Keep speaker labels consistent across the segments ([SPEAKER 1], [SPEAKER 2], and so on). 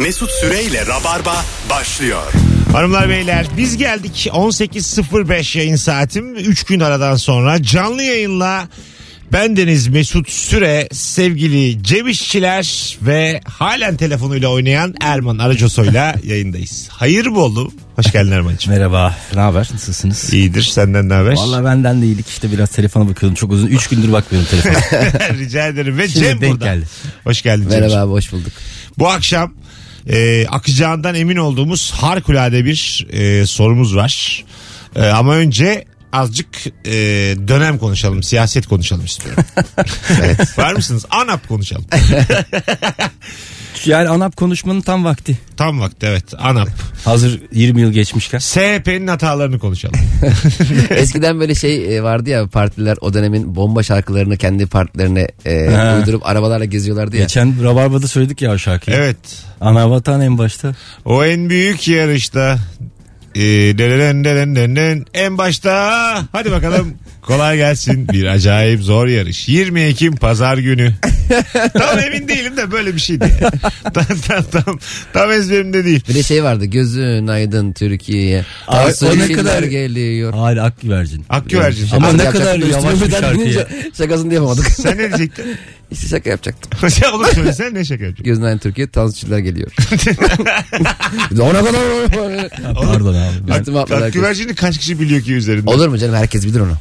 [SPEAKER 1] Mesut Süreyle Rabarba başlıyor.
[SPEAKER 2] Hanımlar beyler biz geldik 18.05 yayın saatim 3 gün aradan sonra canlı yayınla bendeniz Mesut Süre sevgili Cem İşçiler ve halen telefonuyla oynayan Erman Aracosoy'la yayındayız. Hayır bolu. Hoş geldin Erman'cığım.
[SPEAKER 3] Merhaba. Ne haber? Nasılsınız?
[SPEAKER 2] İyidir senden ne haber?
[SPEAKER 3] Valla benden de iyilik işte biraz telefona bakıyordum çok uzun. 3 gündür bakmıyorum telefona.
[SPEAKER 2] Rica ederim ve
[SPEAKER 3] Şimdi
[SPEAKER 2] Cem
[SPEAKER 3] denk
[SPEAKER 2] burada.
[SPEAKER 3] geldi.
[SPEAKER 2] Hoş geldin
[SPEAKER 4] Merhaba
[SPEAKER 2] Cem'ciğim.
[SPEAKER 4] abi hoş bulduk.
[SPEAKER 2] Bu akşam e, akacağından emin olduğumuz harikulade bir e, sorumuz var. E, ama önce azıcık e, dönem konuşalım, siyaset konuşalım istiyorum. evet. Var mısınız? ANAP konuşalım.
[SPEAKER 3] yani ANAP konuşmanın tam vakti.
[SPEAKER 2] Tam vakti evet ANAP.
[SPEAKER 3] Hazır 20 yıl geçmişken.
[SPEAKER 2] SHP'nin hatalarını konuşalım.
[SPEAKER 4] Eskiden böyle şey e, vardı ya partiler o dönemin bomba şarkılarını kendi partilerine e,
[SPEAKER 3] Ha.
[SPEAKER 4] uydurup arabalarla geziyorlardı ya.
[SPEAKER 3] Geçen Rabarba'da söyledik ya o şarkıyı.
[SPEAKER 2] evet.
[SPEAKER 3] Ana vatan en başta.
[SPEAKER 2] O en büyük yarışta e, deren deren deren deren, en başta hadi bakalım kolay gelsin bir acayip zor yarış 20 Ekim pazar günü tam emin değilim de böyle bir şeydi yani. tam, tam, tam, tam ezberimde değil
[SPEAKER 4] Bir de şey vardı gözün aydın Türkiye'ye.
[SPEAKER 3] Ay, o ne kadar-
[SPEAKER 4] geliyor.
[SPEAKER 3] Hala ak güvercin.
[SPEAKER 2] Akgüvercin.
[SPEAKER 3] Ama ne kadar
[SPEAKER 4] da
[SPEAKER 3] yavaş bir
[SPEAKER 4] üstüne
[SPEAKER 3] şarkı
[SPEAKER 4] binince
[SPEAKER 3] ya.
[SPEAKER 4] Şakasını diyemadık.
[SPEAKER 2] sen ne diyecektin?
[SPEAKER 4] işte şaka yapacaktım.
[SPEAKER 2] ya oğlum söylesene ne şaka yapacaksın?
[SPEAKER 4] Gözün aydın Türkiye Tansu Yeşiller geliyor. Ona kadar
[SPEAKER 3] Pardon abi.
[SPEAKER 4] Herkes.
[SPEAKER 2] Akgüvercin'i kaç kişi biliyor ki üzerinde?
[SPEAKER 4] Olur mu canım herkes bilir onu.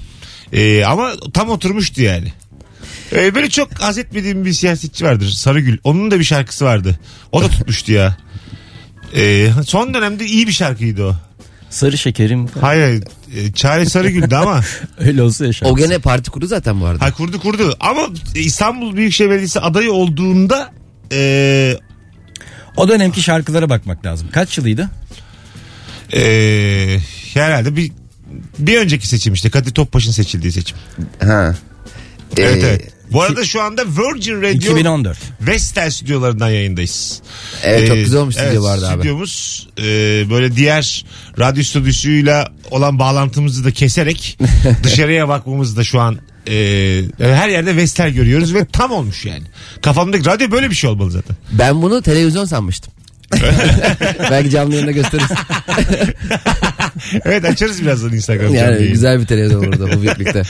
[SPEAKER 2] Ee, ama tam oturmuştu yani. Ee, böyle çok haz etmediğim bir siyasetçi vardır. Sarıgül. Onun da bir şarkısı vardı. O da tutmuştu ya. Ee, son dönemde iyi bir şarkıydı o.
[SPEAKER 3] Sarı şekerim.
[SPEAKER 2] Hayır hayır. Ee, Çare Sarıgül'dü ama.
[SPEAKER 3] Öyle olsa yaşar.
[SPEAKER 4] O gene parti kurdu zaten bu arada.
[SPEAKER 2] Ha kurdu kurdu. Ama İstanbul Büyükşehir Belediyesi adayı olduğunda e,
[SPEAKER 3] O dönemki şarkılara bakmak lazım. Kaç yılıydı?
[SPEAKER 2] e, herhalde bir bir önceki seçim işte Kadir Topbaş'ın seçildiği seçim.
[SPEAKER 4] Ha.
[SPEAKER 2] Evet
[SPEAKER 4] Ee,
[SPEAKER 2] evet. Bu arada şu anda Virgin Radio
[SPEAKER 3] 2014.
[SPEAKER 2] Vestel stüdyolarından yayındayız.
[SPEAKER 4] Evet çok
[SPEAKER 2] Ee,
[SPEAKER 4] güzel olmuş stüdyo
[SPEAKER 2] evet,
[SPEAKER 4] vardı abi.
[SPEAKER 2] Stüdyomuz e, böyle diğer radyo stüdyosuyla olan bağlantımızı da keserek dışarıya bakmamız da şu an e, her yerde Vestel görüyoruz ve tam olmuş yani. Kafamdaki radyo böyle bir şey olmalı zaten.
[SPEAKER 4] Ben bunu televizyon sanmıştım. Belki canlı yayında gösteririz.
[SPEAKER 2] Evet açarız birazdan Instagram.
[SPEAKER 4] Yani
[SPEAKER 2] canlı
[SPEAKER 4] güzel bir televizyon olurdu bu büyüklükte.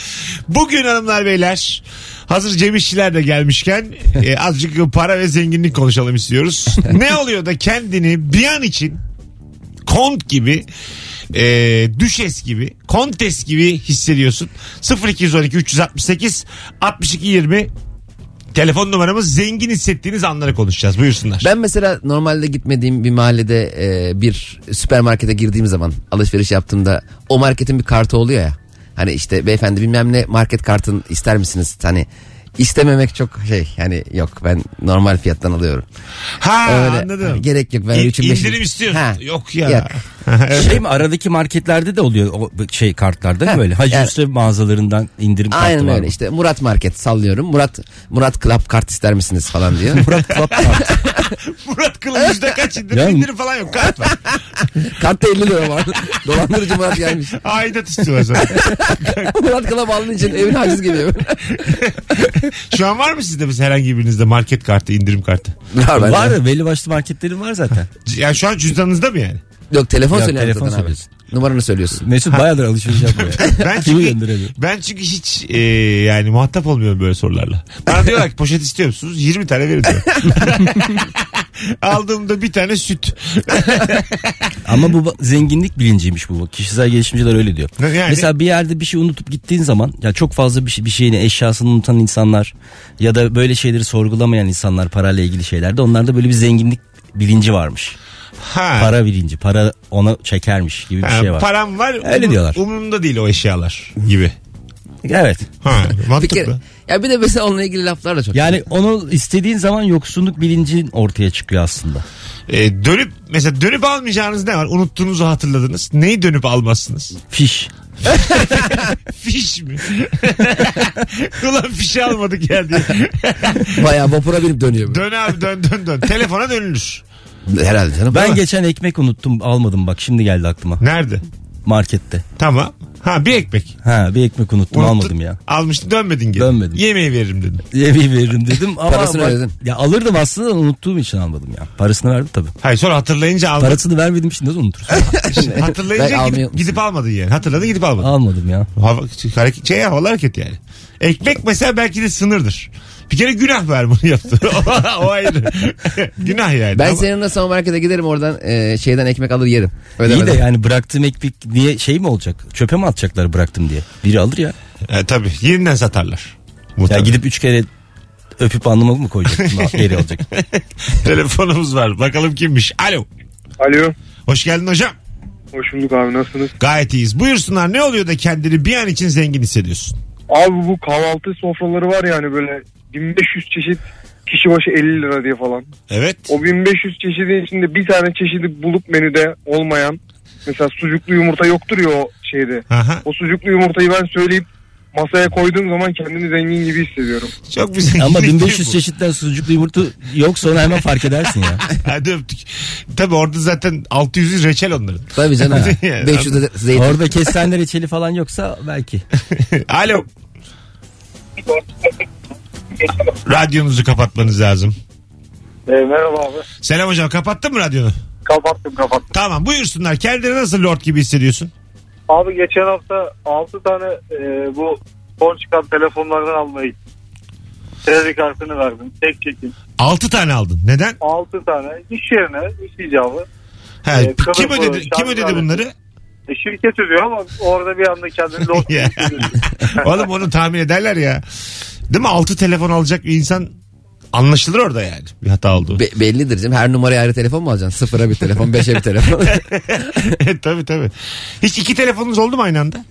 [SPEAKER 2] Bugün hanımlar beyler hazır Cem İşçiler de gelmişken e, azıcık para ve zenginlik konuşalım istiyoruz. ne oluyor da kendini bir an için kont gibi e, düşes gibi kontes gibi hissediyorsun 0212 368 62 20 telefon numaramız zengin hissettiğiniz anları konuşacağız buyursunlar.
[SPEAKER 4] Ben mesela normalde gitmediğim bir mahallede e, bir süpermarkete girdiğim zaman alışveriş yaptığımda o marketin bir kartı oluyor ya. Hani işte beyefendi bilmem ne market kartın ister misiniz? Hani istememek çok şey yani yok ben normal fiyattan alıyorum.
[SPEAKER 2] ha
[SPEAKER 4] Öyle,
[SPEAKER 2] anladım.
[SPEAKER 4] hani gerek yok ben
[SPEAKER 2] İ-
[SPEAKER 4] üçün beşin-
[SPEAKER 2] indirim istiyorsun.
[SPEAKER 4] Ha,
[SPEAKER 2] Yok ya.
[SPEAKER 4] Yok.
[SPEAKER 2] Evet.
[SPEAKER 3] Şey mi aradaki marketlerde de oluyor o şey kartlarda değil mi böyle? Hacı
[SPEAKER 4] yani-
[SPEAKER 3] mağazalarından indirim kartı
[SPEAKER 4] Aynen
[SPEAKER 3] var
[SPEAKER 4] öyle
[SPEAKER 3] mı?
[SPEAKER 4] işte Murat Market sallıyorum. Murat Murat Club kart ister misiniz falan diyor.
[SPEAKER 3] Murat Club kartı.
[SPEAKER 2] Murat Kılın yüzde kaç indirim,
[SPEAKER 3] Ya-
[SPEAKER 2] indirim falan yok kart var.
[SPEAKER 4] Kartta 50 lira var. Dolandırıcı Murat gelmiş.
[SPEAKER 2] Aidat istiyorlar sana.
[SPEAKER 4] Murat Club aldığın için evine haciz geliyor.
[SPEAKER 2] Şu an var mı sizde mesela herhangi birinizde market kartı, indirim kartı?
[SPEAKER 4] var bende.
[SPEAKER 3] var belli başlı marketlerin var zaten.
[SPEAKER 2] Yani şu an cüzdanınızda mı yani?
[SPEAKER 4] Yok telefon
[SPEAKER 3] Yok,
[SPEAKER 4] söylüyorum
[SPEAKER 3] telefon
[SPEAKER 4] zaten abi.
[SPEAKER 3] söylüyorsun.
[SPEAKER 4] Numaranı söylüyorsun.
[SPEAKER 3] Mesut bayağıdır alışveriş yapmıyor.
[SPEAKER 2] Ben
[SPEAKER 3] Kimi
[SPEAKER 2] çünkü,
[SPEAKER 3] gönderemiyor?
[SPEAKER 2] ben çünkü hiç e, yani muhatap olmuyorum böyle sorularla. Bana diyorlar ki poşet istiyor musunuz? 20 tane verin diyor. Aldığımda bir tane süt.
[SPEAKER 3] Ama bu zenginlik bilinciymiş bu. Kişisel gelişimciler öyle diyor.
[SPEAKER 2] Yani?
[SPEAKER 3] Mesela bir yerde bir şey unutup gittiğin zaman ya çok fazla bir, şey, bir şeyini eşyasını unutan insanlar ya da böyle şeyleri sorgulamayan insanlar parayla ilgili şeylerde onlarda böyle bir zenginlik bilinci varmış.
[SPEAKER 2] Ha.
[SPEAKER 3] Para bilinci, para ona çekermiş gibi bir
[SPEAKER 2] Ha,
[SPEAKER 3] şey var.
[SPEAKER 2] Param var.
[SPEAKER 3] Öyle
[SPEAKER 2] umur-
[SPEAKER 3] diyorlar.
[SPEAKER 2] Umurumda değil o eşyalar gibi.
[SPEAKER 3] Evet.
[SPEAKER 2] Ha,
[SPEAKER 4] Bir
[SPEAKER 2] mantıklı.
[SPEAKER 4] kere, ya bir de mesela onunla ilgili laflar da çok.
[SPEAKER 3] Yani onu istediğin zaman yoksunluk bilincin ortaya çıkıyor aslında.
[SPEAKER 2] E, dönüp mesela dönüp almayacağınız ne var? Unuttuğunuzu hatırladınız. Neyi dönüp almazsınız?
[SPEAKER 3] Fiş.
[SPEAKER 2] Fiş mi? Ulan fişi almadık ya diye.
[SPEAKER 4] Bayağı vapura binip dönüyor. bu.
[SPEAKER 2] Dön abi dön dön dön. Telefona dönülür.
[SPEAKER 4] Herhalde canım.
[SPEAKER 3] Ben geçen ekmek unuttum almadım bak şimdi geldi aklıma.
[SPEAKER 2] Nerede?
[SPEAKER 3] Markette.
[SPEAKER 2] Tamam. Ha bir ekmek.
[SPEAKER 3] Ha bir ekmek unuttum
[SPEAKER 2] Unuttun,
[SPEAKER 3] almadım ya.
[SPEAKER 2] Almıştın dönmedin geri.
[SPEAKER 3] Dönmedim.
[SPEAKER 2] Yemeği veririm dedim.
[SPEAKER 3] Yemeği veririm dedim ama
[SPEAKER 4] Parasını
[SPEAKER 3] bak-
[SPEAKER 4] ödedin.
[SPEAKER 3] ya alırdım aslında da unuttuğum için almadım ya. Parasını verdim tabii.
[SPEAKER 2] Hayır sonra hatırlayınca aldın.
[SPEAKER 3] Parasını vermedim şimdi nasıl unutursun?
[SPEAKER 2] Hatırlayınca gidip, gidip almadın yani. Hatırladın gidip almadın.
[SPEAKER 3] Almadım ya.
[SPEAKER 2] Hava, hareket, şey havalı hareket yani. Ekmek mesela belki de sınırdır. Bir kere günah ver bunu yaptı. o, ayrı. günah yani.
[SPEAKER 4] Ben
[SPEAKER 2] Ama-
[SPEAKER 4] seninle son markete giderim oradan e, şeyden ekmek alır yerim.
[SPEAKER 3] İyi de
[SPEAKER 4] Ödemeden.
[SPEAKER 3] yani bıraktığım ekmek diye şey mi olacak? Çöpe mi atacaklar bıraktım diye? Biri alır ya.
[SPEAKER 2] E, tabii yeniden satarlar.
[SPEAKER 3] Ya gidip üç kere öpüp alnıma mı koyacak? Geri alacak.
[SPEAKER 2] Telefonumuz var. Bakalım kimmiş. Alo.
[SPEAKER 5] Alo.
[SPEAKER 2] Hoş geldin hocam.
[SPEAKER 5] Hoş bulduk abi nasılsınız?
[SPEAKER 2] Gayet iyiyiz. Buyursunlar ne oluyor da kendini bir an için zengin hissediyorsun?
[SPEAKER 5] Abi bu kahvaltı sofraları var yani böyle 1500 çeşit kişi başı 50 lira diye falan.
[SPEAKER 2] Evet.
[SPEAKER 5] O 1500 çeşidin içinde bir tane çeşidi bulup menüde olmayan mesela sucuklu yumurta yoktur ya o şeyde.
[SPEAKER 2] Aha.
[SPEAKER 5] O sucuklu yumurtayı ben söyleyip masaya koyduğum zaman kendimi zengin gibi hissediyorum.
[SPEAKER 2] Çok zenginlik
[SPEAKER 3] Ama
[SPEAKER 2] değil
[SPEAKER 3] 1500
[SPEAKER 2] bu.
[SPEAKER 3] çeşitten sucuklu yumurta yok sonra hemen fark edersin ya.
[SPEAKER 2] Hadi öptük. Tabii orada zaten 600 reçel onların.
[SPEAKER 4] Tabii canım.
[SPEAKER 2] Yani
[SPEAKER 4] 500 de zeytin.
[SPEAKER 3] Orada kestane reçeli falan yoksa belki.
[SPEAKER 2] Alo. Radyonuzu kapatmanız lazım.
[SPEAKER 5] E, merhaba abi.
[SPEAKER 2] Selam hocam kapattın mı radyonu?
[SPEAKER 5] Kapattım kapattım.
[SPEAKER 2] Tamam buyursunlar. Kendini nasıl lord gibi hissediyorsun?
[SPEAKER 5] Abi geçen hafta 6 tane e, bu son çıkan telefonlardan almayı. Kredi kartını verdim. Tek çekim.
[SPEAKER 2] 6 tane aldın. Neden?
[SPEAKER 5] 6 tane iş yerine iş icabı.
[SPEAKER 2] Ha,
[SPEAKER 5] Ee,
[SPEAKER 2] kim ödedi kim ödedi bunları?
[SPEAKER 5] E, şirket ödüyor ama orada bir anda kendini
[SPEAKER 2] Ya. Oğlum onu tahmin ederler ya. Değil mi? 6 telefon alacak bir insan anlaşılır orada yani. Bir hata oldu.
[SPEAKER 4] Be- bellidir canım. Her numaraya ayrı telefon mu alacaksın? Sıfıra bir telefon, beşe bir telefon.
[SPEAKER 2] tabii tabii. Hiç iki telefonunuz oldu mu aynı anda?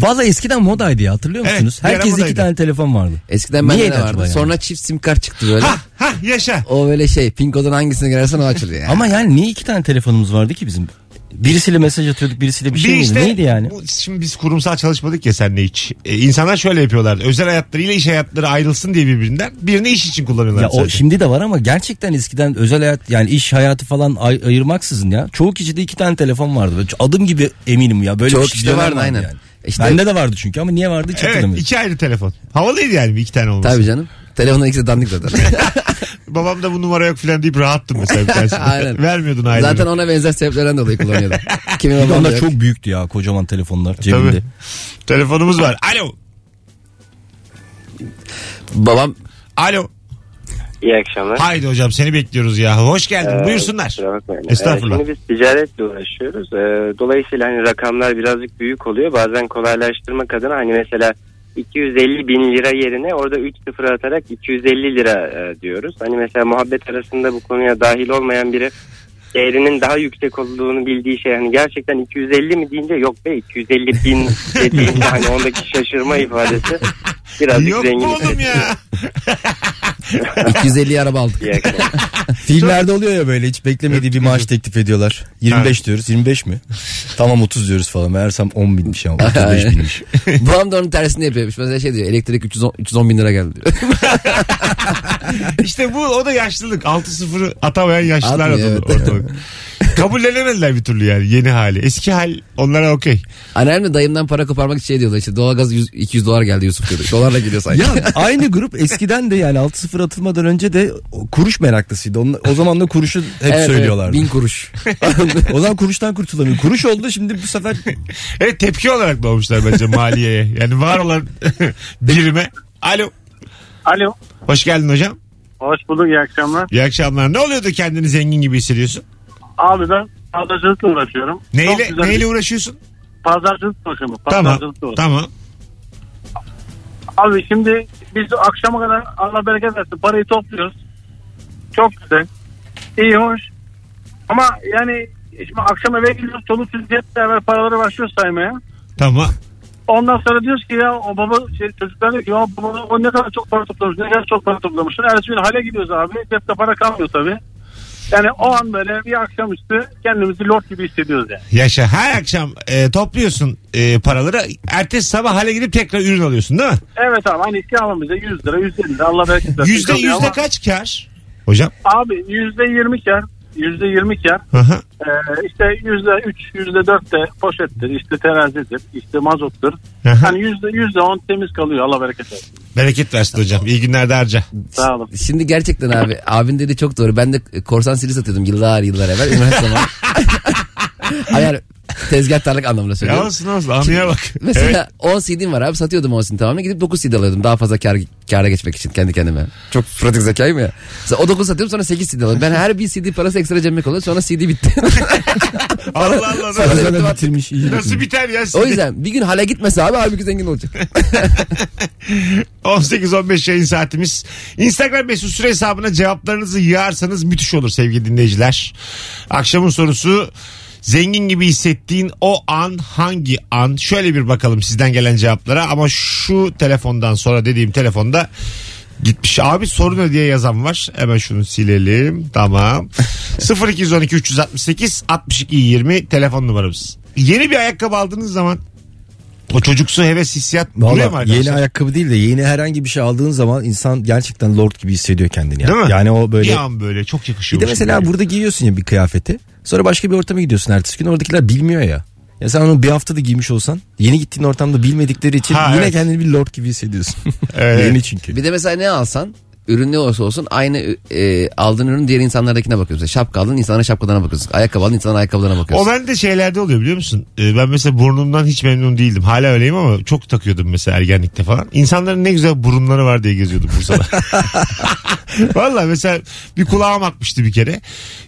[SPEAKER 3] Valla eskiden modaydı ya hatırlıyor
[SPEAKER 2] Evet,
[SPEAKER 3] musunuz?
[SPEAKER 2] bir ara modaydı.
[SPEAKER 3] iki tane telefon vardı.
[SPEAKER 4] Eskiden bende
[SPEAKER 3] Niyeydi
[SPEAKER 4] de vardı.
[SPEAKER 3] acaba yani?
[SPEAKER 4] Sonra çift sim kart çıktı böyle.
[SPEAKER 2] Ha ha yaşa.
[SPEAKER 4] O böyle şey pin kodun hangisine girersen o açılıyor. Yani.
[SPEAKER 3] Ama yani niye iki tane telefonumuz vardı ki bizim? Birisiyle mesaj atıyorduk birisiyle bir şey miydi? Neydi yani?
[SPEAKER 2] bu- şimdi biz kurumsal çalışmadık ya seninle hiç. Ee, insanlar şöyle yapıyorlardı. Özel hayatlarıyla iş hayatları ayrılsın diye birbirinden. Birini iş için kullanıyorlar.
[SPEAKER 3] Ya o
[SPEAKER 2] sadece.
[SPEAKER 3] şimdi de var ama gerçekten eskiden özel hayat yani iş hayatı falan ay- ayırmaksızın ya. Çoğu kişide iki tane telefon vardı. Böyle Adım gibi eminim ya. Böyle
[SPEAKER 4] Çoğu
[SPEAKER 3] bir şey
[SPEAKER 4] kişide
[SPEAKER 3] dönem
[SPEAKER 4] vardı, aynen.
[SPEAKER 3] Yani.
[SPEAKER 4] İşte-
[SPEAKER 3] Bende de vardı çünkü ama niye vardı hiç
[SPEAKER 2] Evet
[SPEAKER 3] hatırlamıyorum.
[SPEAKER 2] iki ayrı telefon. Havalıydı yani bir iki tane olması.
[SPEAKER 4] Tabii canım. Telefonun ikisi de dandik zaten.
[SPEAKER 2] Babam da bu numara yok falan deyip rahattım mesela bir.
[SPEAKER 4] Aynen.
[SPEAKER 2] Vermiyordun ayrı.
[SPEAKER 4] zaten ona benzer sebeplerden dolayı kullanıyordu. Kimin
[SPEAKER 3] Bir de
[SPEAKER 4] olduğunu
[SPEAKER 3] onlar
[SPEAKER 4] yok.
[SPEAKER 3] çok büyüktü ya kocaman telefonlar cebinde.
[SPEAKER 2] Tabii. Telefonumuz var. Alo.
[SPEAKER 4] Babam
[SPEAKER 2] Alo.
[SPEAKER 6] İyi akşamlar.
[SPEAKER 2] Haydi hocam seni bekliyoruz ya. Hoş geldin.
[SPEAKER 6] Ee,
[SPEAKER 2] Buyursunlar.
[SPEAKER 6] kusura bakmayın.
[SPEAKER 2] Estağfurullah.
[SPEAKER 6] Ee, şimdi biz ticaretle uğraşıyoruz. Ee, dolayısıyla hani rakamlar birazcık büyük oluyor. Bazen kolaylaştırmak adına hani mesela 250 bin lira yerine orada 3 sıfır atarak 250 lira e, diyoruz. Hani mesela muhabbet arasında bu konuya dahil olmayan biri değerinin daha yüksek olduğunu bildiği şey hani gerçekten 250 mi deyince yok be 250 bin dediğinde hani ondaki şaşırma ifadesi birazcık
[SPEAKER 2] Yok
[SPEAKER 6] zengin.
[SPEAKER 2] mu oğlum ya?
[SPEAKER 4] 250 araba aldık.
[SPEAKER 3] Filmlerde oluyor ya böyle hiç beklemediği bir maaş teklif ediyorlar. 25 diyoruz 25 mi? Tamam 30 diyoruz falan. Meğersem 10 binmiş ama 35
[SPEAKER 4] Aynen.
[SPEAKER 3] binmiş.
[SPEAKER 4] Babam da onun tersini yapıyormuş. Mesela şey diyor elektrik 310, 310 bin lira geldi diyor.
[SPEAKER 2] İşte bu o da yaşlılık. 6-0'ı atamayan yaşlılar
[SPEAKER 4] Atmıyor, evet.
[SPEAKER 2] Ortalık. Kabullenemediler bir türlü yani yeni hali. Eski hal onlara okey.
[SPEAKER 4] Anneannem dayımdan para koparmak için şey diyordu işte doğalgaz 100, 200 dolar geldi Yusuf diyordu. Dolarla geliyor sanki.
[SPEAKER 3] Ya aynı grup eskiden de yani 6-0 atılmadan önce de kuruş meraklısıydı. Onlar, o zaman da kuruşu hep
[SPEAKER 4] Evet,
[SPEAKER 3] söylüyorlardı.
[SPEAKER 4] Evet, bin kuruş.
[SPEAKER 3] o zaman kuruştan kurtulamıyor. Kuruş oldu şimdi bu sefer
[SPEAKER 2] Evet tepki olarak doğmuşlar bence maliyeye. Yani var olan birime. Alo.
[SPEAKER 5] Alo.
[SPEAKER 2] Hoş geldin hocam.
[SPEAKER 5] Hoş bulduk iyi akşamlar.
[SPEAKER 2] İyi akşamlar. Ne oluyor da kendini zengin gibi hissediyorsun?
[SPEAKER 5] Abi ben pazarcılıkla uğraşıyorum. Çok
[SPEAKER 2] Neyle,
[SPEAKER 5] güzel
[SPEAKER 2] neyle
[SPEAKER 5] bir
[SPEAKER 2] uğraşıyorsun?
[SPEAKER 5] pazarcılık uğraşıyorum.
[SPEAKER 2] Tamam.
[SPEAKER 5] Pazarcılıkla uğraşıyorum.
[SPEAKER 2] Tamam.
[SPEAKER 5] Abi şimdi biz akşama kadar Allah bereket versin parayı topluyoruz. Çok güzel. İyi hoş. Ama yani şimdi akşam eve gidiyoruz. Çoluk çocuk hep beraber paraları başlıyoruz saymaya.
[SPEAKER 2] Tamam.
[SPEAKER 5] Ondan sonra diyoruz ki ya o baba şey, çocuklar diyor ki ya baba o ne kadar çok para toplamış ne kadar çok para toplamışsın. Ertesi gün hale gidiyoruz abi. Cepte para kalmıyor tabii. Yani o an böyle bir akşamüstü kendimizi lord gibi hissediyoruz yani.
[SPEAKER 2] Yaşa. Her akşam e, topluyorsun e, paraları. Ertesi sabah hale gidip tekrar ürün alıyorsun değil mi?
[SPEAKER 5] Evet abi hani iki almamıza 100 lira 150 lira Allah bereket versin.
[SPEAKER 2] Yüzde yüzde
[SPEAKER 5] ama
[SPEAKER 2] kaç kar? Hocam.
[SPEAKER 5] Abi yüzde 20 kar
[SPEAKER 7] yüzde yirmi kar.
[SPEAKER 2] Hı hı.
[SPEAKER 7] Ee, işte yüzde üç, yüzde dört de poşettir, işte terazidir, işte mazottur.
[SPEAKER 2] Hı.
[SPEAKER 7] Hani yüzde yüzde on temiz kalıyor. Allah bereket versin.
[SPEAKER 2] Bereket versin hocam. İyi günler de harca.
[SPEAKER 7] Sağ olun.
[SPEAKER 4] Şimdi gerçekten abi abin dedi çok doğru. Ben de korsan sili satıyordum yıllar yıllar evvel. Üniversite. Hayır tezgahtarlık anlamında
[SPEAKER 2] Ya
[SPEAKER 4] söylüyorum.
[SPEAKER 2] olsun olsun anlıya bak.
[SPEAKER 4] Mesela 10 CD'm var abi satıyordum 10 CD tamamını gidip 9 CD alıyordum daha fazla kar, kâra geçmek için kendi kendime. Çok pratik zekayım ya. Mesela o 9 satıyorum sonra 8 CD alıyorum. Ben her bir CD parası ekstra cebime kalıyor sonra CD bitti.
[SPEAKER 2] Allah Allah.
[SPEAKER 4] Sonra
[SPEAKER 2] Nasıl,
[SPEAKER 4] dedim,
[SPEAKER 8] bitirmiş iyi.
[SPEAKER 2] nasıl biter ya?
[SPEAKER 4] o yüzden bir gün hale gitmese abi halbuki zengin olacak.
[SPEAKER 2] 18-15 yayın saatimiz. Instagram mesut süre hesabına cevaplarınızı yığarsanız müthiş olur sevgili dinleyiciler. Akşamın sorusu zengin gibi hissettiğin o an hangi an? Şöyle bir bakalım sizden gelen cevaplara ama şu telefondan sonra dediğim telefonda gitmiş. Abi soru ne diye yazan var. Hemen şunu silelim. Tamam. 0212 368 62 20 telefon numaramız. Yeni bir ayakkabı aldığınız zaman o çocuksu heves hissiyat buluyor mu
[SPEAKER 3] Valla
[SPEAKER 2] arkadaşlar?
[SPEAKER 3] yeni ayakkabı değil de yeni herhangi bir şey aldığın zaman insan gerçekten lord gibi hissediyor kendini. Yani,
[SPEAKER 2] Değil mi?
[SPEAKER 3] yani o böyle
[SPEAKER 2] Bir an böyle çok
[SPEAKER 3] bir
[SPEAKER 2] yakışıyor.
[SPEAKER 3] de mesela burada giyiyorsun ya bir kıyafeti. Sonra başka bir ortama gidiyorsun ertesi gün oradakiler bilmiyor ya. Ya sen onu bir haftada giymiş olsan yeni gittiğin ortamda bilmedikleri için
[SPEAKER 2] Ha,
[SPEAKER 3] yine
[SPEAKER 2] evet.
[SPEAKER 3] kendini bir lord gibi hissediyorsun.
[SPEAKER 2] Evet.
[SPEAKER 3] yeni çünkü.
[SPEAKER 4] bir de mesela ne alsan ürün ne olursa olsun aynı e, aldığın ürün diğer insanlardakine bakıyorsun. Şapka aldın insanların şapkalarına bakıyorsun. Ayakkabı aldın insanların ayakkabılarına
[SPEAKER 2] O
[SPEAKER 4] bakıyorsun.
[SPEAKER 2] bende şeylerde oluyor biliyor musun? Ee, ben mesela burnumdan hiç memnun değildim. Hala öyleyim ama çok takıyordum mesela ergenlikte falan. İnsanların ne güzel burunları var diye geziyordum Bursa'da. Valla mesela bir kulağım akmıştı bir kere.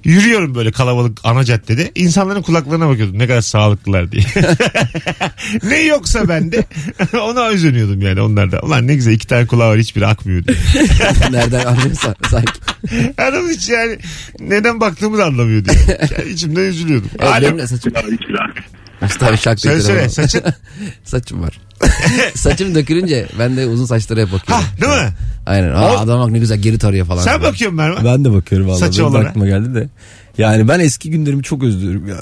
[SPEAKER 2] Yürüyorum böyle kalabalık ana caddede. İnsanların kulaklarına bakıyordum ne kadar sağlıklılar diye. ne yoksa bende ona özeniyordum yani onlarda. Ulan ne güzel iki tane kulağı var hiçbiri akmıyor diye.
[SPEAKER 4] Nereden anlıyorsan sanki.
[SPEAKER 2] Adam hiç yani neden baktığımı da anlamıyor diye. Yani içimden üzülüyordum.
[SPEAKER 4] Evet,
[SPEAKER 2] Alo.
[SPEAKER 4] benim de saçım. Tabii şak
[SPEAKER 2] Söyle söyle saçın.
[SPEAKER 4] Saçım var. Saçım dökülünce ben de uzun saçlara hep
[SPEAKER 2] Ha
[SPEAKER 4] bakıyorum.
[SPEAKER 2] değil mi?
[SPEAKER 4] Aynen. Aa, adam bak ne güzel geri tarıyor falan.
[SPEAKER 2] Sen bakıyorsun Merve.
[SPEAKER 3] Ben de bakıyorum valla.
[SPEAKER 2] Saçı
[SPEAKER 3] Benim de
[SPEAKER 2] olana.
[SPEAKER 3] aklıma geldi de. Yani ben eski günlerimi çok özlüyorum ya.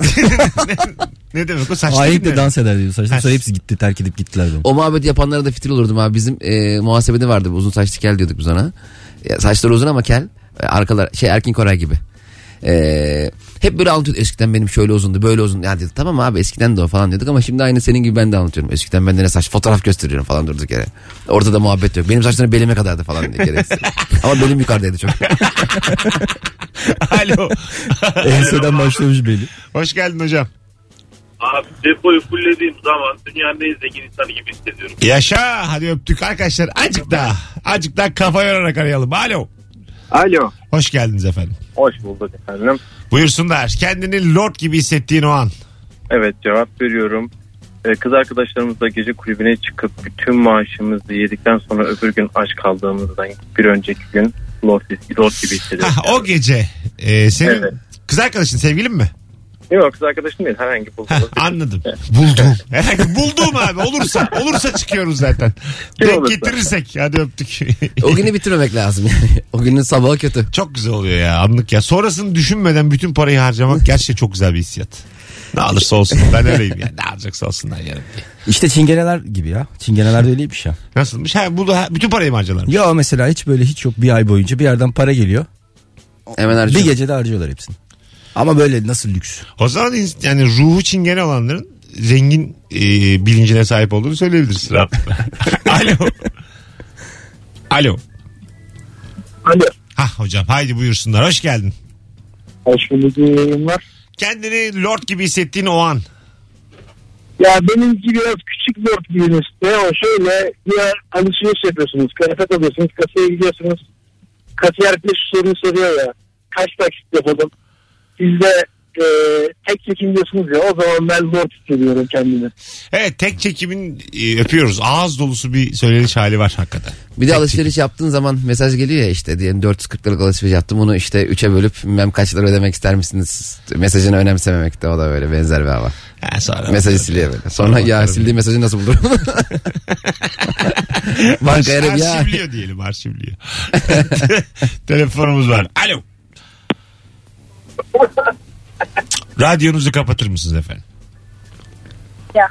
[SPEAKER 2] Ne demek o
[SPEAKER 3] Hainlikle
[SPEAKER 2] değil mi?
[SPEAKER 3] dans eder diyor. Saçlar
[SPEAKER 2] Ha.
[SPEAKER 3] sonra hepsi gitti terk edip gittiler beni.
[SPEAKER 4] O muhabbeti yapanlara da fitil olurdum abi. Bizim e, muhasebede vardı uzun saçlı kel diyorduk biz ona. Ya, saçları uzun ama kel. E, Arkalar şey Erkin Koray gibi. E, hep böyle anlatıyordu eskiden benim şöyle uzundu böyle uzun. Ya dedik tamam abi eskiden de o falan dedik ama şimdi aynı senin gibi ben de anlatıyorum. Eskiden bende ne saç fotoğraf gösteriyorum falan durduk yere. Ortada muhabbet yok. Benim saçlarım belime kadardı falan diye gereksiz. ama belim yukarıdaydı çok.
[SPEAKER 2] Alo.
[SPEAKER 3] Enseden başlamış beni.
[SPEAKER 2] Hoş geldin hocam.
[SPEAKER 9] Abi depoyu fullediğim zaman dünyanın en zengin insanı gibi hissediyorum.
[SPEAKER 2] Yaşa. Hadi öptük arkadaşlar. Azıcık daha. Azıcık daha kafa yorarak arayalım. Alo.
[SPEAKER 10] Alo.
[SPEAKER 2] Hoş geldiniz efendim.
[SPEAKER 10] Hoş bulduk efendim.
[SPEAKER 2] Buyursunlar. Kendini lord gibi hissettiğin o an.
[SPEAKER 10] Evet cevap veriyorum. Ee, kız arkadaşlarımızla gece kulübüne çıkıp bütün maaşımızı yedikten sonra öbür gün aç kaldığımızdan bir önceki gün lord, lord gibi hissediyorum.
[SPEAKER 2] Hah, o gece e, senin
[SPEAKER 10] Evet.
[SPEAKER 2] kız arkadaşın sevgilin mi?
[SPEAKER 10] Yok kız arkadaşım değil herhangi bulduğumuz.
[SPEAKER 2] anladım. Buldum. Herhangi buldum abi. Olursa. Olursa çıkıyoruz zaten.
[SPEAKER 10] Kim
[SPEAKER 2] Denk
[SPEAKER 10] olursa.
[SPEAKER 2] getirirsek. Hadi öptük.
[SPEAKER 4] O günü bitirmemek lazım yani. O günün sabahı kötü.
[SPEAKER 2] Çok güzel oluyor ya anlık ya. Sonrasını düşünmeden bütün parayı harcamak gerçekten çok güzel bir hissiyat. Ne alırsa olsun. Ben öyleyim yani. Ne alacaksa olsunlar yani.
[SPEAKER 3] İşte çingeneler gibi ya. Çingeneler de öyleymiş ya.
[SPEAKER 2] Nasılmış? Ha, bu da bütün parayı mı harcarlar?
[SPEAKER 3] Ya mesela hiç böyle hiç yok bir ay boyunca bir yerden para geliyor.
[SPEAKER 4] Hemen
[SPEAKER 3] Bir
[SPEAKER 4] harcıyorum.
[SPEAKER 3] gecede harcıyorlar hepsini. Ama böyle nasıl lüks.
[SPEAKER 2] O zaman yani ruhu çingene olanların zengin e, bilincine sahip olduğunu söyleyebilirsin rahatlıkla. Alo. Alo.
[SPEAKER 7] Alo.
[SPEAKER 2] Hah hocam haydi buyursunlar. Hoş geldin.
[SPEAKER 7] Hoş bulduk yayınlar.
[SPEAKER 2] Kendini lord gibi hissettiğin o an.
[SPEAKER 7] Ya benimki biraz küçük lord gibi işte. O şöyle bir alışveriş yapıyorsunuz. Kıyafet alıyorsunuz. Kasaya gidiyorsunuz. Kasiyer bir şu soruyu soruyor ya. Kaç taksit yapalım? Siz de e, tek çekim diyorsunuz ya. O zaman ben lord hissediyorum kendimi.
[SPEAKER 2] Evet tek çekimin e, öpüyoruz. Ağız dolusu bir söyleniş hali var hakikaten.
[SPEAKER 4] Bir de
[SPEAKER 2] Tek
[SPEAKER 4] alışveriş yaptığın zaman mesaj geliyor ya işte diyelim 440 liralık alışveriş yaptım. Bunu işte 3'e bölüp bilmem kaç lira ödemek ister misiniz? Mesajını önemsememek de o da böyle benzer bir hava.
[SPEAKER 2] Ha, sonra
[SPEAKER 4] Mesajı siliyor böyle. Sonra
[SPEAKER 2] Sonra
[SPEAKER 4] ya
[SPEAKER 2] bakarım.
[SPEAKER 4] sildiği mesajı nasıl bulurum? Banka arayıp ya.
[SPEAKER 2] Arşivliyor diyelim arşivliyor. Telefonumuz var. Alo. Radyonuzu kapatır mısınız efendim?
[SPEAKER 11] Ya.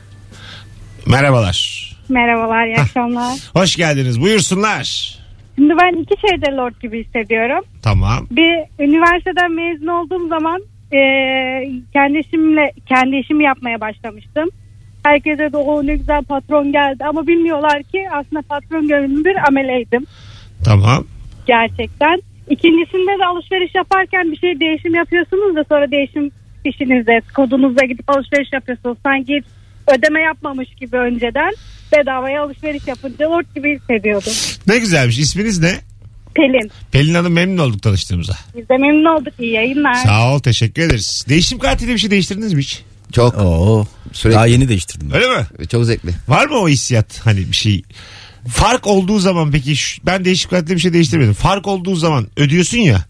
[SPEAKER 2] Merhabalar.
[SPEAKER 11] Merhabalar, iyi akşamlar.
[SPEAKER 2] Hoş geldiniz. Buyursunlar.
[SPEAKER 11] Şimdi ben iki şeyde lord gibi hissediyorum.
[SPEAKER 2] Tamam.
[SPEAKER 11] Bir üniversiteden mezun olduğum zaman e, kendi işimle kendi işimi yapmaya başlamıştım. Herkese de o ne güzel patron geldi ama bilmiyorlar ki aslında patron gönüllü bir ameleydim
[SPEAKER 2] Tamam.
[SPEAKER 11] gerçekten. İkincisinde de alışveriş yaparken bir şey değişim yapıyorsunuz da sonra değişim fişinizde kodunuzla gidip alışveriş yapıyorsunuz. Sanki ödeme yapmamış gibi önceden bedavaya alışveriş yapınca lord gibi hissediyordum.
[SPEAKER 2] Ne güzelmiş. İsminiz ne?
[SPEAKER 11] Pelin.
[SPEAKER 2] Pelin Hanım memnun olduk tanıştığımıza.
[SPEAKER 11] Biz de memnun olduk. İyi yayınlar.
[SPEAKER 2] Sağ ol teşekkür ederiz. Değişim kartıyla bir şey değiştirdiniz mi hiç?
[SPEAKER 4] Çok
[SPEAKER 12] Oo.
[SPEAKER 4] Sürekli.
[SPEAKER 12] Daha yeni değiştirdim. ben.
[SPEAKER 2] Öyle mi?
[SPEAKER 4] çok zevkli.
[SPEAKER 2] Var mı o hissiyat hani bir şey? Fark olduğu zaman peki şu- ben değişik kartıyla bir şey değiştirmedim. Fark olduğu zaman ödüyorsun ya.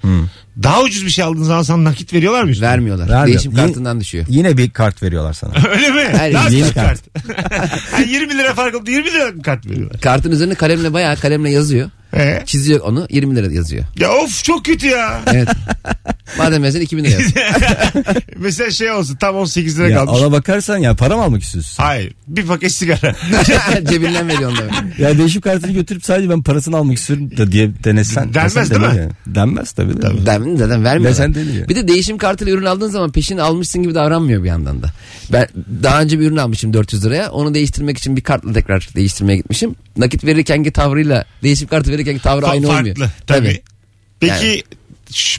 [SPEAKER 2] Daha ucuz bir şey aldığın zaman sana nakit veriyorlar mı? üstüne?
[SPEAKER 4] Vermiyorlar.
[SPEAKER 12] Vermiyor.
[SPEAKER 4] Değişim
[SPEAKER 12] Yeni-
[SPEAKER 4] kartından düşüyor.
[SPEAKER 12] Yine bir kart veriyorlar sana.
[SPEAKER 2] Öyle mi?
[SPEAKER 4] Hayır,
[SPEAKER 2] Nasıl
[SPEAKER 12] yeni
[SPEAKER 2] bir kart? Ha, 20 lira fark oldu 20 lira mı kart veriyorlar?
[SPEAKER 4] Kartın üzerine kalemle bayağı kalemle yazıyor.
[SPEAKER 2] Ee?
[SPEAKER 4] Çiziyor onu 20 lira yazıyor.
[SPEAKER 2] Ya of çok kötü ya.
[SPEAKER 4] Evet. Madem mesela 2000 lira yaz.
[SPEAKER 2] Mesela şey olsun tam 18 lira
[SPEAKER 12] ya
[SPEAKER 2] kalmış.
[SPEAKER 12] ona bakarsan ya para mı almak istiyorsun?
[SPEAKER 2] Hayır bir paket sigara.
[SPEAKER 4] Cebinden veriyor onu.
[SPEAKER 12] Ya değişim kartını götürüp sadece ben parasını almak istiyorum da diye denesen.
[SPEAKER 2] Denmez
[SPEAKER 12] desen
[SPEAKER 2] değil mi?
[SPEAKER 12] yani. Denmez tabii. tabii.
[SPEAKER 4] Ben zaten vermiyor.
[SPEAKER 12] Desen deniyor.
[SPEAKER 4] Bir de değişim kartıyla ürün aldığın zaman peşini almışsın gibi davranmıyor bir yandan da. Ben daha önce bir ürün almışım 400 liraya. Onu değiştirmek için bir kartla tekrar değiştirmeye gitmişim. Nakit verirkenki tavrıyla değişim kartı verirkenki tavrı aynı
[SPEAKER 2] Farklı.
[SPEAKER 4] olmuyor.
[SPEAKER 2] Tabii. Peki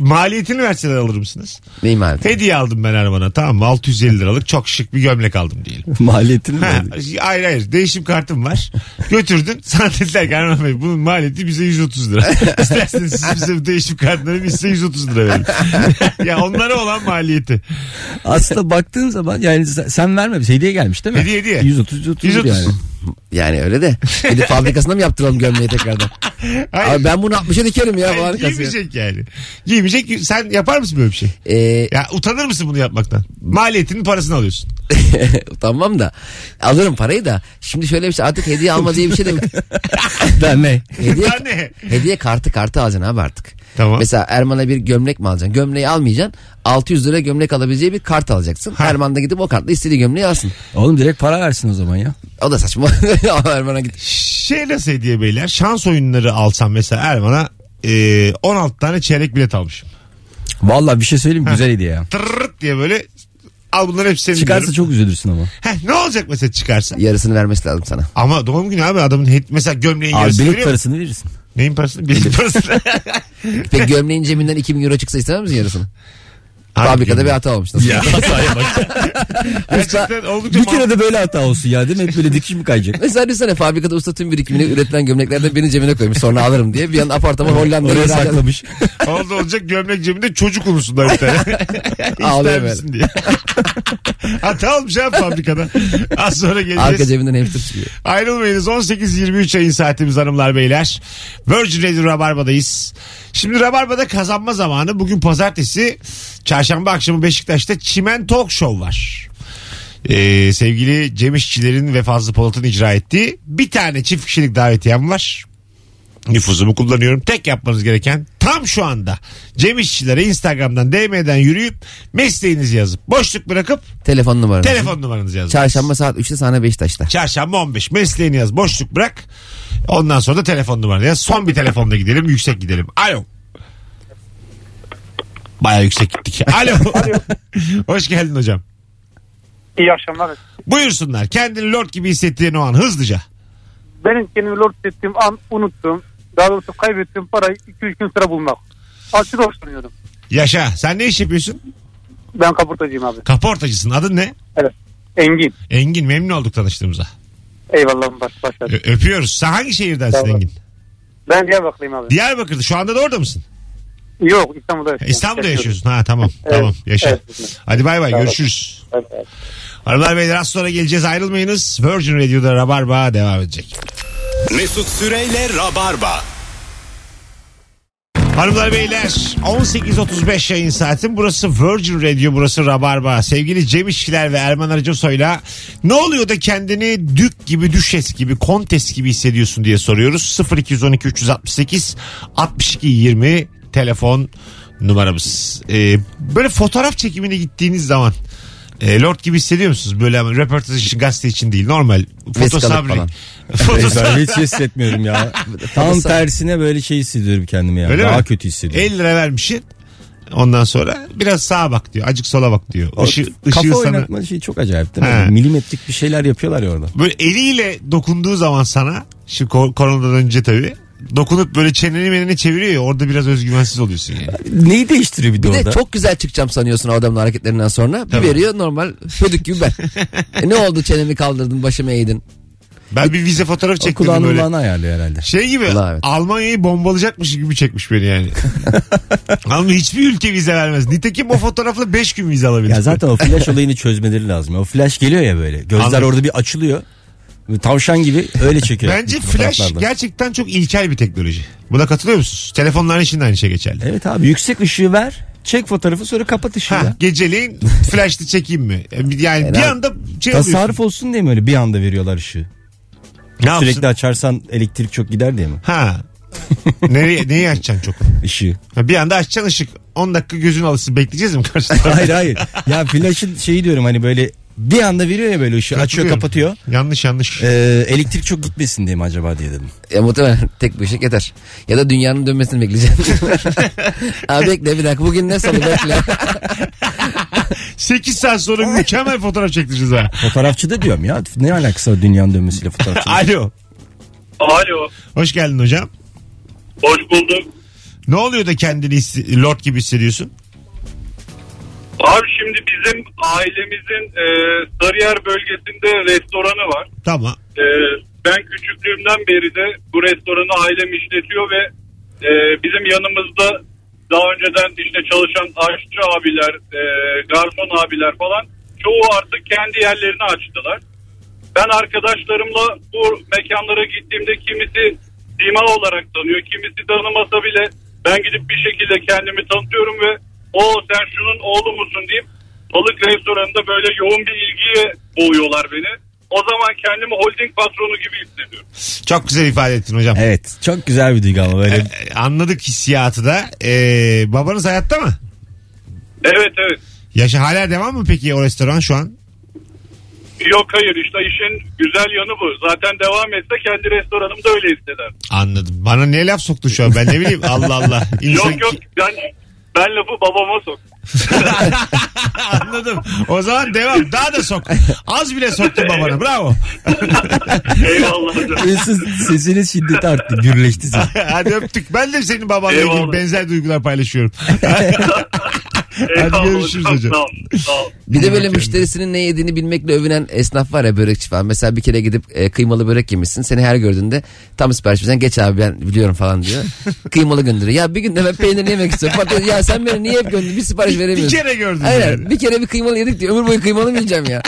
[SPEAKER 2] maliyetini verseler alır mısınız?
[SPEAKER 4] Neyim abi?
[SPEAKER 2] Hediye aldım ben Erman'a tamam mı? 650 liralık çok şık bir gömlek aldım diyelim.
[SPEAKER 12] Maliyetini mi?
[SPEAKER 2] Ha,
[SPEAKER 12] ödedik?
[SPEAKER 2] hayır hayır değişim kartım var. Götürdün sana dediler ki Erman Bey bunun maliyeti bize 130 lira. İsterseniz siz bize bu değişim kartları biz size 130 lira verin. ya onlara olan maliyeti.
[SPEAKER 12] Aslında baktığın zaman yani sen, sen verme. Hediye gelmiş değil mi?
[SPEAKER 2] Hediye, hediye.
[SPEAKER 12] 130 130,
[SPEAKER 2] 130.
[SPEAKER 12] yani.
[SPEAKER 4] Yani öyle de. Gidip fabrikasında mı yaptıralım gömleği tekrardan?
[SPEAKER 2] Hayır.
[SPEAKER 4] Abi ben bunu 60'a dikerim ya.
[SPEAKER 2] Hayır,
[SPEAKER 4] bu harikası ya.
[SPEAKER 2] giymeyecek yani. Giymeyecek. Sen yapar mısın böyle bir şey?
[SPEAKER 4] Ee,
[SPEAKER 2] Ya utanır mısın bunu yapmaktan? Maliyetinin parasını alıyorsun.
[SPEAKER 4] tamam da alırım parayı da. Şimdi şöyle bir şey artık hediye alma diye bir şey de
[SPEAKER 12] Ben ne?
[SPEAKER 4] hediye,
[SPEAKER 2] Ben ne?
[SPEAKER 4] hediye kartı kartı alacaksın abi artık.
[SPEAKER 2] Tamam.
[SPEAKER 4] Mesela Erman'a bir gömlek mi alacaksın? Gömleği almayacaksın. 600 lira gömlek alabileceği bir kart alacaksın.
[SPEAKER 2] Ha.
[SPEAKER 4] Erman da gidip o kartla istediği gömleği alsın.
[SPEAKER 12] Oğlum direkt para versin o zaman ya.
[SPEAKER 4] O da saçma. Erman'a git.
[SPEAKER 2] Şey nasıl hediye beyler? Şans oyunları alsam mesela Erman'a e, 16 tane çeyrek bilet almışım.
[SPEAKER 12] Vallahi bir şey söyleyeyim mi? güzel hediye ya.
[SPEAKER 2] Tırırt diye böyle al bunların hepsini
[SPEAKER 12] Çıkarsa
[SPEAKER 2] diyorum.
[SPEAKER 12] çok üzülürsün ama.
[SPEAKER 2] Heh, ne olacak mesela çıkarsa?
[SPEAKER 4] Yarısını vermesi lazım sana.
[SPEAKER 2] Ama doğum günü abi adamın het- mesela gömleğin
[SPEAKER 12] Abi
[SPEAKER 2] yarısını
[SPEAKER 12] bilet
[SPEAKER 2] veriyor
[SPEAKER 12] parasını verirsin.
[SPEAKER 2] Neyin parasını? Bilet parasını.
[SPEAKER 4] Peki gömleğin cebinden 2000 euro çıksa istemez misin yarısını? Fabrikada bir hata olmuş. Nasıl?
[SPEAKER 12] Ya hataya bak.
[SPEAKER 2] Gerçekten oldukça
[SPEAKER 12] bir kere de böyle hata olsun ya değil mi? Hep böyle dikiş mi kayacak?
[SPEAKER 4] Mesela düşünsene fabrikada usta tüm birikimini üretilen gömleklerden birini cebine koymuş sonra alırım diye. Bir an apartman Hollanda'ya
[SPEAKER 12] Oraya
[SPEAKER 4] ihracat-
[SPEAKER 12] saklamış.
[SPEAKER 2] Oldu olacak gömlek cebinde çocuk unusunlar bir tane.
[SPEAKER 4] Ağlıyor
[SPEAKER 2] İster misin diye. Hata olmuş abi fabrikada. Az sonra
[SPEAKER 4] Arka
[SPEAKER 2] geleceğiz.
[SPEAKER 4] cebinden hamster çıkıyor.
[SPEAKER 2] Ayrılmayınız 18-23 ayın saatimiz hanımlar beyler. Virgin Radio Rabarba'dayız. Şimdi Rabarba'da kazanma zamanı. Bugün pazartesi çarşamba akşamı Beşiktaş'ta Çimen Talk Show var. Ee, sevgili Cem İşçilerin ve Fazlı Polat'ın icra ettiği bir tane çift kişilik davetiyem var. Nüfuzumu kullanıyorum. Tek yapmanız gereken tam şu anda Cem İşçilere Instagram'dan DM'den yürüyüp mesleğinizi yazıp boşluk bırakıp
[SPEAKER 4] Telefon numaranı.
[SPEAKER 2] telefon numaranızı yazın.
[SPEAKER 4] Çarşamba saat 3'te sahne Beşiktaş'ta.
[SPEAKER 2] Çarşamba 15 mesleğini yaz boşluk bırak. Ondan sonra da telefon numaranı yaz. Son bir telefonda gidelim yüksek gidelim. Alo. Baya yüksek gittik. Alo. Hoş geldin hocam.
[SPEAKER 13] İyi akşamlar.
[SPEAKER 2] Buyursunlar. Kendini lord gibi hissettiğin o an hızlıca.
[SPEAKER 13] Benim kendimi lord ettiğim an unuttum. Daha doğrusu kaybettiğim parayı 2-3 gün sıra bulmak. Aşırı hoşlanıyorum.
[SPEAKER 2] Yaşa. Sen ne iş yapıyorsun?
[SPEAKER 13] Ben kaportacıyım abi.
[SPEAKER 2] Kaportacısın. Adın ne?
[SPEAKER 13] Evet. Engin.
[SPEAKER 2] Engin. Memnun olduk tanıştığımıza.
[SPEAKER 13] Eyvallah baş başladı.
[SPEAKER 2] Ö- öpüyoruz. Sen hangi şehirdensin
[SPEAKER 13] Tamam.
[SPEAKER 2] Engin?
[SPEAKER 13] Ben Diyarbakırlıyım abi.
[SPEAKER 2] Diyarbakır'da. Şu anda da orada mısın?
[SPEAKER 13] Yok İstanbul'da yaşıyorum.
[SPEAKER 2] İstanbul'da yaşıyorsun. Ha tamam.
[SPEAKER 13] Evet.
[SPEAKER 2] Tamam. Yaşa.
[SPEAKER 13] Evet.
[SPEAKER 2] Hadi bay bay. Görüşürüz.
[SPEAKER 13] Evet, evet.
[SPEAKER 2] Hanımlar beyler az sonra geleceğiz ayrılmayınız. Virgin Radio'da Rabarba devam edecek.
[SPEAKER 1] Mesut Süreyle Rabarba.
[SPEAKER 2] Hanımlar beyler 18.35 yayın saatin burası Virgin Radio burası Rabarba. Sevgili Cem İşçiler ve Erman Arıcasoy'la ne oluyor da kendini dük gibi düşes gibi kontes gibi hissediyorsun diye soruyoruz. 0212 368 62 20 telefon numaramız. Ee, böyle fotoğraf çekimine gittiğiniz zaman E, lord gibi hissediyor musunuz? Böyle ama röportaj için gazete için değil. Normal. Foto
[SPEAKER 4] Vesikalık
[SPEAKER 2] sabri.
[SPEAKER 4] falan.
[SPEAKER 2] Foto
[SPEAKER 3] Ben hiç hissetmiyorum ya. Tam tersine böyle şey hissediyorum kendimi ya.
[SPEAKER 2] Öyle
[SPEAKER 3] Daha
[SPEAKER 2] mi?
[SPEAKER 3] kötü hissediyorum.
[SPEAKER 2] 50 lira vermişsin. Ondan sonra biraz sağa bak diyor. Acık sola bak diyor.
[SPEAKER 3] O
[SPEAKER 2] Işığı,
[SPEAKER 3] kafa
[SPEAKER 2] ışığı sana...
[SPEAKER 3] oynatma şeyi çok acayip değil mi?
[SPEAKER 2] He.
[SPEAKER 3] Milimetrik bir şeyler yapıyorlar ya orada.
[SPEAKER 2] Böyle eliyle dokunduğu zaman sana şu ko- koronadan önce tabii dokunup böyle çeneni meneni çeviriyor ya orada biraz özgüvensiz oluyorsun yani.
[SPEAKER 3] Neyi değiştiriyor bir de
[SPEAKER 4] Bir de
[SPEAKER 3] orada?
[SPEAKER 4] çok güzel çıkacağım sanıyorsun o adamın hareketlerinden sonra. Bir veriyor normal hödük gibi ben. E ne oldu çenemi kaldırdın başımı eğdin.
[SPEAKER 2] Ben bir vize fotoğraf
[SPEAKER 3] O
[SPEAKER 2] çektirdim
[SPEAKER 3] kulağını
[SPEAKER 2] böyle.
[SPEAKER 3] kulağını ayarlıyor herhalde.
[SPEAKER 2] Şey gibi
[SPEAKER 4] Kulağı, evet.
[SPEAKER 2] Almanya'yı bombalayacakmış gibi çekmiş beni yani. Ama hiçbir ülke vize vermez. Nitekim o fotoğrafla 5 gün vize alabilir.
[SPEAKER 3] Ya zaten o flash olayını çözmeleri lazım. O flash geliyor ya böyle. Gözler
[SPEAKER 2] Anladım.
[SPEAKER 3] orada bir açılıyor. Tavşan gibi öyle çekiyor.
[SPEAKER 2] Bence flash
[SPEAKER 3] fotoğraflarda.
[SPEAKER 2] gerçekten çok ilkel bir teknoloji. Buna katılıyor musunuz? Telefonların için de aynı şey geçerli.
[SPEAKER 3] Evet abi yüksek ışığı ver. Çek fotoğrafı sonra kapat ışığı.
[SPEAKER 2] Ha,
[SPEAKER 3] ya.
[SPEAKER 2] geceleyin flash'lı çekeyim mi? Yani bir
[SPEAKER 4] Helal.
[SPEAKER 2] anda şey yapıyorsun.
[SPEAKER 3] Tasarruf olsun diye mi öyle bir anda veriyorlar ışığı?
[SPEAKER 2] Ne yapsın?
[SPEAKER 3] Sürekli açarsan elektrik çok gider diye mi?
[SPEAKER 2] Ha. Nereye, neyi açacaksın çok?
[SPEAKER 3] Işığı.
[SPEAKER 2] Ha, bir anda açacaksın ışık. 10 dakika gözün alışsın. Bekleyeceğiz mi karşıda?
[SPEAKER 3] hayır hayır. Ya flash'ın şeyi diyorum hani böyle bir anda veriyor ya böyle ışığı açıyor kapatıyor.
[SPEAKER 2] yanlış yanlış.
[SPEAKER 3] Ee, elektrik çok gitmesin diye mi acaba diye dedim.
[SPEAKER 4] Ya muhtemelen tek bir ışık yeter. Ya da dünyanın dönmesini bekleyeceksin. Abi bekle bir dakika bugün ne salı bekle.
[SPEAKER 2] 8 saat sonra mükemmel fotoğraf çektireceğiz ha.
[SPEAKER 3] Fotoğrafçı da diyorum ya. Ne alakası var dünyanın dönmesiyle fotoğrafçı?
[SPEAKER 2] Alo.
[SPEAKER 14] Alo.
[SPEAKER 2] Hoş geldin hocam.
[SPEAKER 14] Hoş bulduk.
[SPEAKER 2] Ne oluyor da kendini hissi- lord gibi hissediyorsun?
[SPEAKER 14] Abi şimdi bizim ailemizin e, Sarıyer bölgesinde restoranı var.
[SPEAKER 2] Tamam.
[SPEAKER 14] E, ben küçüklüğümden beri de bu restoranı ailem işletiyor ve e, bizim yanımızda daha önceden işte çalışan aşçı abiler, e, garson abiler falan çoğu artık kendi yerlerini açtılar. Ben arkadaşlarımla bu mekanlara gittiğimde kimisi sima olarak tanıyor, kimisi tanımasa bile ben gidip bir şekilde kendimi tanıtıyorum ve o sen şunun oğlu musun deyip balık restoranında böyle yoğun bir ilgiye boğuyorlar beni. O zaman kendimi holding patronu gibi hissediyorum.
[SPEAKER 2] Çok güzel ifade ettin hocam.
[SPEAKER 3] Evet. Çok güzel bir duygu ama böyle.
[SPEAKER 2] Ee, Anladık hissiyatı da. Ee, babanız hayatta mı?
[SPEAKER 14] Evet evet.
[SPEAKER 2] Yaşa hala devam mı peki o restoran şu an?
[SPEAKER 14] Yok hayır işte işin güzel yanı bu. Zaten devam etse kendi restoranımda öyle hisseder.
[SPEAKER 2] Anladım. Bana ne laf soktun şu an ben ne bileyim Allah Allah. İnsan-
[SPEAKER 14] Yok yok ben, ben lafı babama sok.
[SPEAKER 2] Anladım. O zaman devam. Daha da sok. Az bile soktun babana. Bravo.
[SPEAKER 14] Eyvallah hocam.
[SPEAKER 3] Mesut sesinin şiddeti arttı. Gürleşti sen.
[SPEAKER 2] Hadi öptük. Ben de senin babanla ilgili
[SPEAKER 14] Eyvallah.
[SPEAKER 2] benzer duygular paylaşıyorum.
[SPEAKER 14] Eyvallah
[SPEAKER 2] görüşürüz hocam.
[SPEAKER 14] Sağ ol. Sağ ol.
[SPEAKER 4] Bir de böyle müşterisinin ne yediğini bilmekle övünen esnaf var ya börekçi falan. Mesela bir kere gidip e, kıymalı börek yemişsin. Seni her gördüğünde tam sipariş verirsen geç abi ben biliyorum falan diyor. kıymalı gönderiyor. Ya bir gün de ben peynir yemek istiyorum. Patates, ya sen beni niye hep gönderiyorsun? Bir sipariş
[SPEAKER 2] Bir
[SPEAKER 4] veremiyorsun.
[SPEAKER 2] kere gördün
[SPEAKER 4] Aynen.
[SPEAKER 2] yani.
[SPEAKER 4] Bir kere bir kıymalı yedik diyor. Ömür boyu kıymalı mı yiyeceğim ya?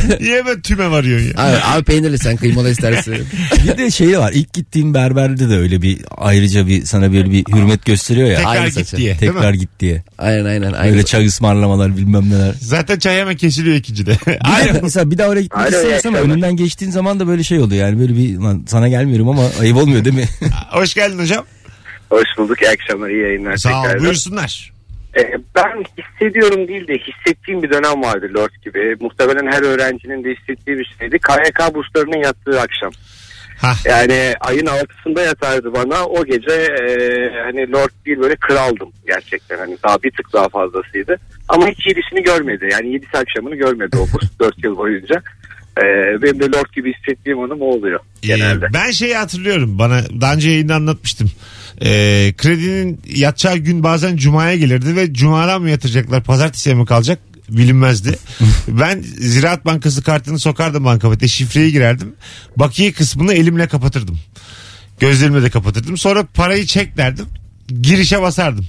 [SPEAKER 2] Niye hemen tüme varıyorsun ya?
[SPEAKER 4] Abi, abi peynirli sen kıymalı istersin.
[SPEAKER 3] Bir de şey var. İlk gittiğim berberde de öyle bir ayrıca bir sana böyle bir hürmet gösteriyor ya.
[SPEAKER 2] Tekrar
[SPEAKER 4] aynı
[SPEAKER 2] git
[SPEAKER 4] saçı.
[SPEAKER 2] diye.
[SPEAKER 3] Tekrar git diye.
[SPEAKER 4] aynen aynen. aynen.
[SPEAKER 3] Böyle çay ısmarlamalar bilmem neler.
[SPEAKER 2] Zaten çay hemen kesiliyor ikincide.
[SPEAKER 3] Bir de
[SPEAKER 2] Alo.
[SPEAKER 3] mesela bir daha oraya gitmek
[SPEAKER 15] Alo, iyi
[SPEAKER 3] istiyorsun ama önünden geçtiğin zaman da böyle şey oluyor yani böyle bir lan sana gelmiyorum ama ayıp olmuyor değil mi?
[SPEAKER 2] Hoş geldin hocam.
[SPEAKER 15] Hoş bulduk. İyi akşamlar. iyi yayınlar.
[SPEAKER 2] Sağ ol.
[SPEAKER 15] tekrardan.
[SPEAKER 2] Buyursunlar.
[SPEAKER 15] Ee, ben hissediyorum değil de hissettiğim bir dönem vardı Lord gibi. Muhtemelen her öğrencinin de hissettiği bir şeydi. KYK burslarının yattığı akşam.
[SPEAKER 2] Hah.
[SPEAKER 15] Yani ayın altısında yatardı bana. O gece e, hani Lord değil böyle kraldım gerçekten. Hani daha bir tık daha fazlasıydı. Ama hiç yedisini görmedi. Yani yedisi akşamını görmedi o burs 4 yıl boyunca. Ee, benim de Lord gibi hissettiğim anım o oluyor genelde.
[SPEAKER 2] Ee, ben şeyi hatırlıyorum. Bana daha önce yayında anlatmıştım. Ee, kredinin yatacağı gün bazen cumaya gelirdi ve cumadan mı yatıracaklar pazartesiye mi kalacak bilinmezdi. ben Ziraat Bankası kartını sokardım bankabete şifreyi girerdim. Bakiye kısmını elimle kapatırdım. Gözlerimle de kapatırdım. Sonra parayı çek derdim. Girişe basardım.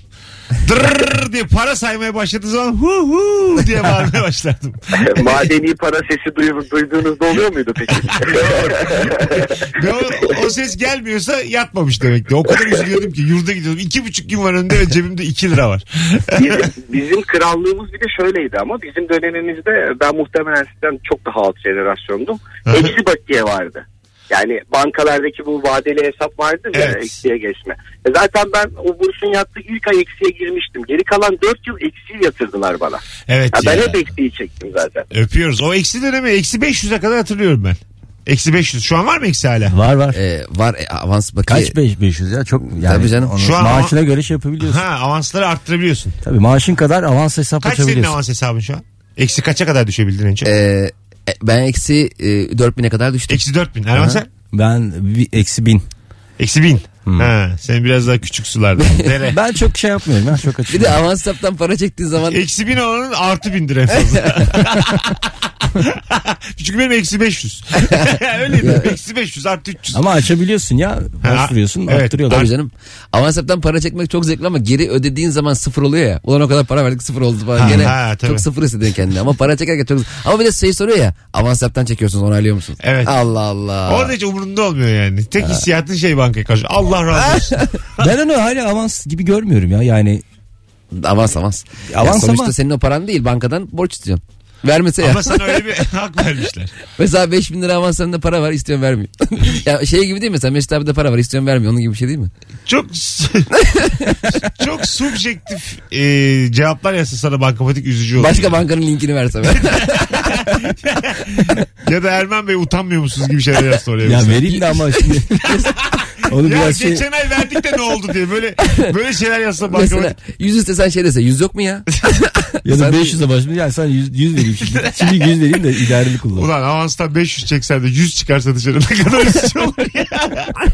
[SPEAKER 2] Dırrrr diye para saymaya başladığı zaman hu hu diye bağırmaya başlardım.
[SPEAKER 15] Madeni para sesi duy- duyduğunuzda oluyor muydu peki?
[SPEAKER 2] Ve o, o ses gelmiyorsa yatmamış demek ki. O kadar üzülüyordum ki yurda gidiyordum. İki buçuk gün var önünde ve cebimde iki lira var.
[SPEAKER 15] bizim, bizim krallığımız bir de şöyleydi ama bizim dönemimizde ben muhtemelen sizden çok daha alt jenerasyondum. Eksi bakiye vardı.
[SPEAKER 16] Yani bankalardaki bu vadeli hesap vardır ya
[SPEAKER 2] Evet.
[SPEAKER 16] eksiye geçme. E zaten ben o bursun yattığı ilk ay eksiye girmiştim. Geri kalan 4 yıl eksiği yatırdılar bana.
[SPEAKER 2] Evet
[SPEAKER 16] Ya ben
[SPEAKER 2] ya.
[SPEAKER 16] hep eksiği çektim zaten.
[SPEAKER 2] Öpüyoruz. O eksi dönemi eksi 500'e kadar hatırlıyorum ben. Eksi 500. Şu an var mı eksi hala?
[SPEAKER 3] Var var.
[SPEAKER 4] Ee, var e, avans bakiye.
[SPEAKER 3] Kaç 5 500 ya çok yani
[SPEAKER 4] Tabii canım.
[SPEAKER 3] onu
[SPEAKER 2] Şu an
[SPEAKER 3] maaşına göre şey yapabiliyorsun.
[SPEAKER 2] Ha avansları arttırabiliyorsun.
[SPEAKER 3] Tabii maaşın kadar avans hesap
[SPEAKER 2] Kaç senin
[SPEAKER 3] açabiliyorsun.
[SPEAKER 2] avans hesabın şu an? Eksi kaça kadar düşebildin en çok?
[SPEAKER 4] Ee, e, ben eksi e, 4000'e kadar düştüm.
[SPEAKER 2] Eksi 4000. Erman sen?
[SPEAKER 3] Ben bir- eksi bin.
[SPEAKER 2] Eksi 1000. Ha, sen biraz daha küçük sularda. Dere.
[SPEAKER 3] Ben çok şey yapmıyorum ya çok açık.
[SPEAKER 4] Bir de avans hesaptan para çektiğin zaman
[SPEAKER 2] Eksi 1000 olanın artı 1000'dir en fazla. Çünkü benim eksi 500. Öyleydi. Eksi 500 artı 300.
[SPEAKER 3] Ama açabiliyorsun ya.
[SPEAKER 2] Ha,
[SPEAKER 3] Başvuruyorsun
[SPEAKER 2] evet.
[SPEAKER 3] arttırıyorlar.
[SPEAKER 4] Tabii canım. Avans hesaptan para çekmek çok zevkli ama geri ödediğin zaman sıfır oluyor ya. Ulan o kadar para verdik sıfır oldu falan.
[SPEAKER 2] Ha,
[SPEAKER 4] Gene
[SPEAKER 2] ha, tabii.
[SPEAKER 4] çok sıfır hissediyorsun kendini. Ama para çekerken çok... Ama bir de şey soruyor ya. Avans hesaptan çekiyorsunuz onaylıyor musunuz?
[SPEAKER 2] Evet.
[SPEAKER 4] Allah Allah.
[SPEAKER 2] Orada hiç umurunda olmuyor yani. Tek hissiyatın şey bankaya karşı. Allah razı olsun.
[SPEAKER 3] ben onu hala avans gibi görmüyorum ya. Yani
[SPEAKER 4] Avans avans.
[SPEAKER 3] Avans
[SPEAKER 4] ya sonuçta
[SPEAKER 3] ama-
[SPEAKER 4] senin o paran değil bankadan borç istiyorsun. Vermese ya.
[SPEAKER 2] Ama sana öyle bir hak vermişler.
[SPEAKER 4] Mesela 5000 lira avans sende para var istiyorsun vermiyor. ya şey gibi değil mi? Sen Mesut abi de para var istiyorsun vermiyor. Onun gibi bir şey değil mi?
[SPEAKER 2] Çok çok subjektif e, cevaplar yazsa sana bankamatik üzücü olur.
[SPEAKER 4] Başka bankanın linkini versem.
[SPEAKER 2] Ya da Erman Bey utanmıyor musunuz gibi şeyler yazsa oraya.
[SPEAKER 3] ya
[SPEAKER 2] mesela.
[SPEAKER 3] vereyim de ama şimdi onu
[SPEAKER 2] Ya
[SPEAKER 3] biraz şey
[SPEAKER 2] geçen ay verdik de ne oldu diye böyle böyle şeyler yazsa
[SPEAKER 4] Mesela
[SPEAKER 2] bankamatik.
[SPEAKER 4] 100 istesen şey dese 100 yok mu ya?
[SPEAKER 3] ya da
[SPEAKER 4] Sen-
[SPEAKER 3] 500'e başlayayım. Yani sen 100, 100 vereyim şimdi. Şimdi 100 vereyim de idareli kullan.
[SPEAKER 2] Ulan avanstan 500 çeksen de 100 çıkarsa dışarı ne kadar üzücü olur ya.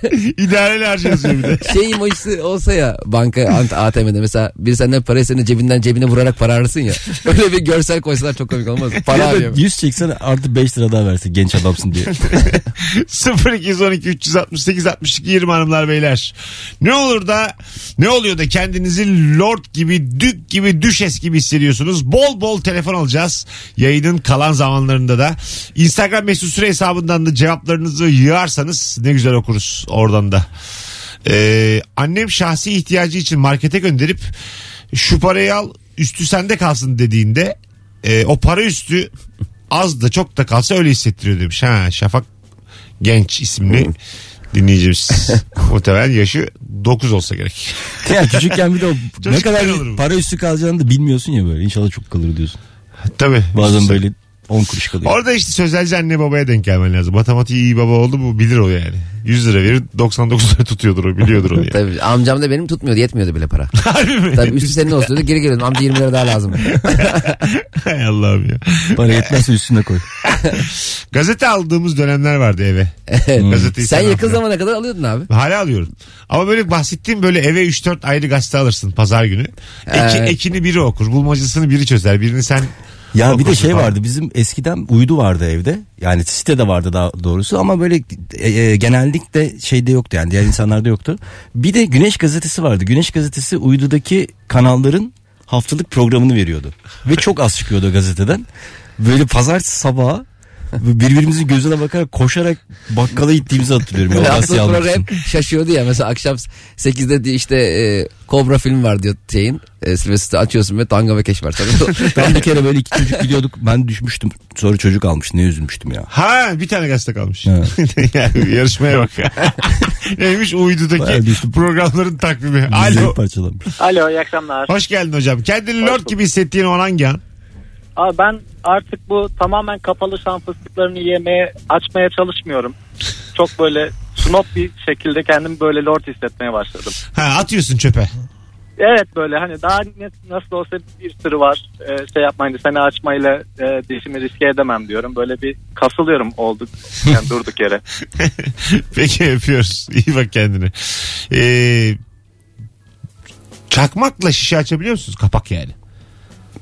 [SPEAKER 2] İdareli harcı yazıyor bir de.
[SPEAKER 4] şey emojisi olsa ya banka ATM'de mesela bir senden para istediğinde cebinden cebine vurarak para ararsın ya. Öyle bir görsel koysalar çok komik olmaz mı? Para
[SPEAKER 3] Ya da
[SPEAKER 4] arıyor.
[SPEAKER 3] 100 çeksen artı 5 lira daha versin genç adamsın diye.
[SPEAKER 2] 0212 368 62 20 hanımlar beyler. Ne olur da ne oluyor da kendinizi lord gibi dük gibi düşes gibi hissediyorsunuz. Bol bol telefon alacağız. Yayının kalan zamanlarında da. Instagram mesut süre hesabından da cevaplarınızı yığarsanız ne güzel okuruz oradan da. Ee, annem şahsi ihtiyacı için markete gönderip şu parayı al üstü sende kalsın dediğinde e, o para üstü az da çok da kalsa öyle hissettiriyor demiş. Ha Şafak Genç isimli dinleyicimiz. Muhtemelen yaşı 9 olsa gerek.
[SPEAKER 3] ya küçükken bir de o ne
[SPEAKER 2] Çocukken
[SPEAKER 3] kadar
[SPEAKER 2] olur bu.
[SPEAKER 3] para üstü kalacağını da bilmiyorsun ya böyle. İnşallah çok kalır diyorsun.
[SPEAKER 2] Tabii.
[SPEAKER 3] Bazen böyle 10 kuruş kalıyor.
[SPEAKER 2] Orada işte sözelci anne babaya denk gelmen lazım. Matematiği iyi baba oldu mu bilir o yani. 100 lira verir 99 lira tutuyordur o biliyordur onu yani.
[SPEAKER 4] Tabii amcam da benim tutmuyordu yetmiyordu bile para.
[SPEAKER 2] Harbi mi?
[SPEAKER 4] Tabii üstü senin olsun dedi geri geliyordum amca 20 lira daha lazım.
[SPEAKER 2] Hay Allah'ım ya.
[SPEAKER 3] Para yetmezse üstüne koy.
[SPEAKER 2] Gazete aldığımız dönemler vardı eve. Gazeteyi
[SPEAKER 4] Sen yakın
[SPEAKER 2] almıyor.
[SPEAKER 4] zamana kadar alıyordun abi.
[SPEAKER 2] Hala alıyorum. Ama böyle bahsettiğim böyle eve 3-4 ayrı gazete alırsın pazar günü. Eki,
[SPEAKER 4] Evet.
[SPEAKER 2] ekini biri okur. Bulmacasını biri çözer. Birini sen
[SPEAKER 3] Ya bir de şey vardı bizim eskiden uydu vardı evde. Yani sitede vardı daha doğrusu ama böyle e, e, genellikle şeyde yoktu yani diğer insanlarda yoktu. Bir de Güneş gazetesi vardı. Güneş gazetesi uydudaki kanalların haftalık programını veriyordu. Ve çok az çıkıyordu gazeteden. Böyle pazartesi sabahı birbirimizin gözüne bakarak koşarak bakkala gittiğimizi hatırlıyorum.
[SPEAKER 4] Haftalık
[SPEAKER 3] almak
[SPEAKER 4] program hep şaşıyordu ya. Mesela akşam 8'de diye işte e, Kobra film var diyor şeyin. E, Sylvester açıyorsun ve Tanga ve Keş var.
[SPEAKER 3] Ben bir kere böyle iki çocuk gidiyorduk. Ben düşmüştüm. Sonra çocuk almış. Ne üzülmüştüm ya.
[SPEAKER 2] Ha bir tane gazete kalmış.
[SPEAKER 3] Ha.
[SPEAKER 2] Yani yarışmaya bak. Neymiş uydudaki programların takvimi. Alo.
[SPEAKER 17] Alo iyi akşamlar.
[SPEAKER 2] Hoş geldin hocam. Kendini lord gibi hissettiğin o an hangi an?
[SPEAKER 17] Abi ben artık bu tamamen kapalı şan fıstıklarını yemeye açmaya çalışmıyorum. Çok böyle snob bir şekilde kendimi böyle lord hissetmeye başladım.
[SPEAKER 2] Ha atıyorsun çöpe.
[SPEAKER 17] Evet böyle hani daha ne- nasıl olsa bir sürü var Ee, şey yapmayın seni açmayla e, dişimi riske edemem diyorum. Böyle bir kasılıyorum olduk yani durduk yere.
[SPEAKER 2] Peki öpüyoruz. İyi bak kendine. Ee, çakmakla şişe açabiliyor musunuz? Kapak yani.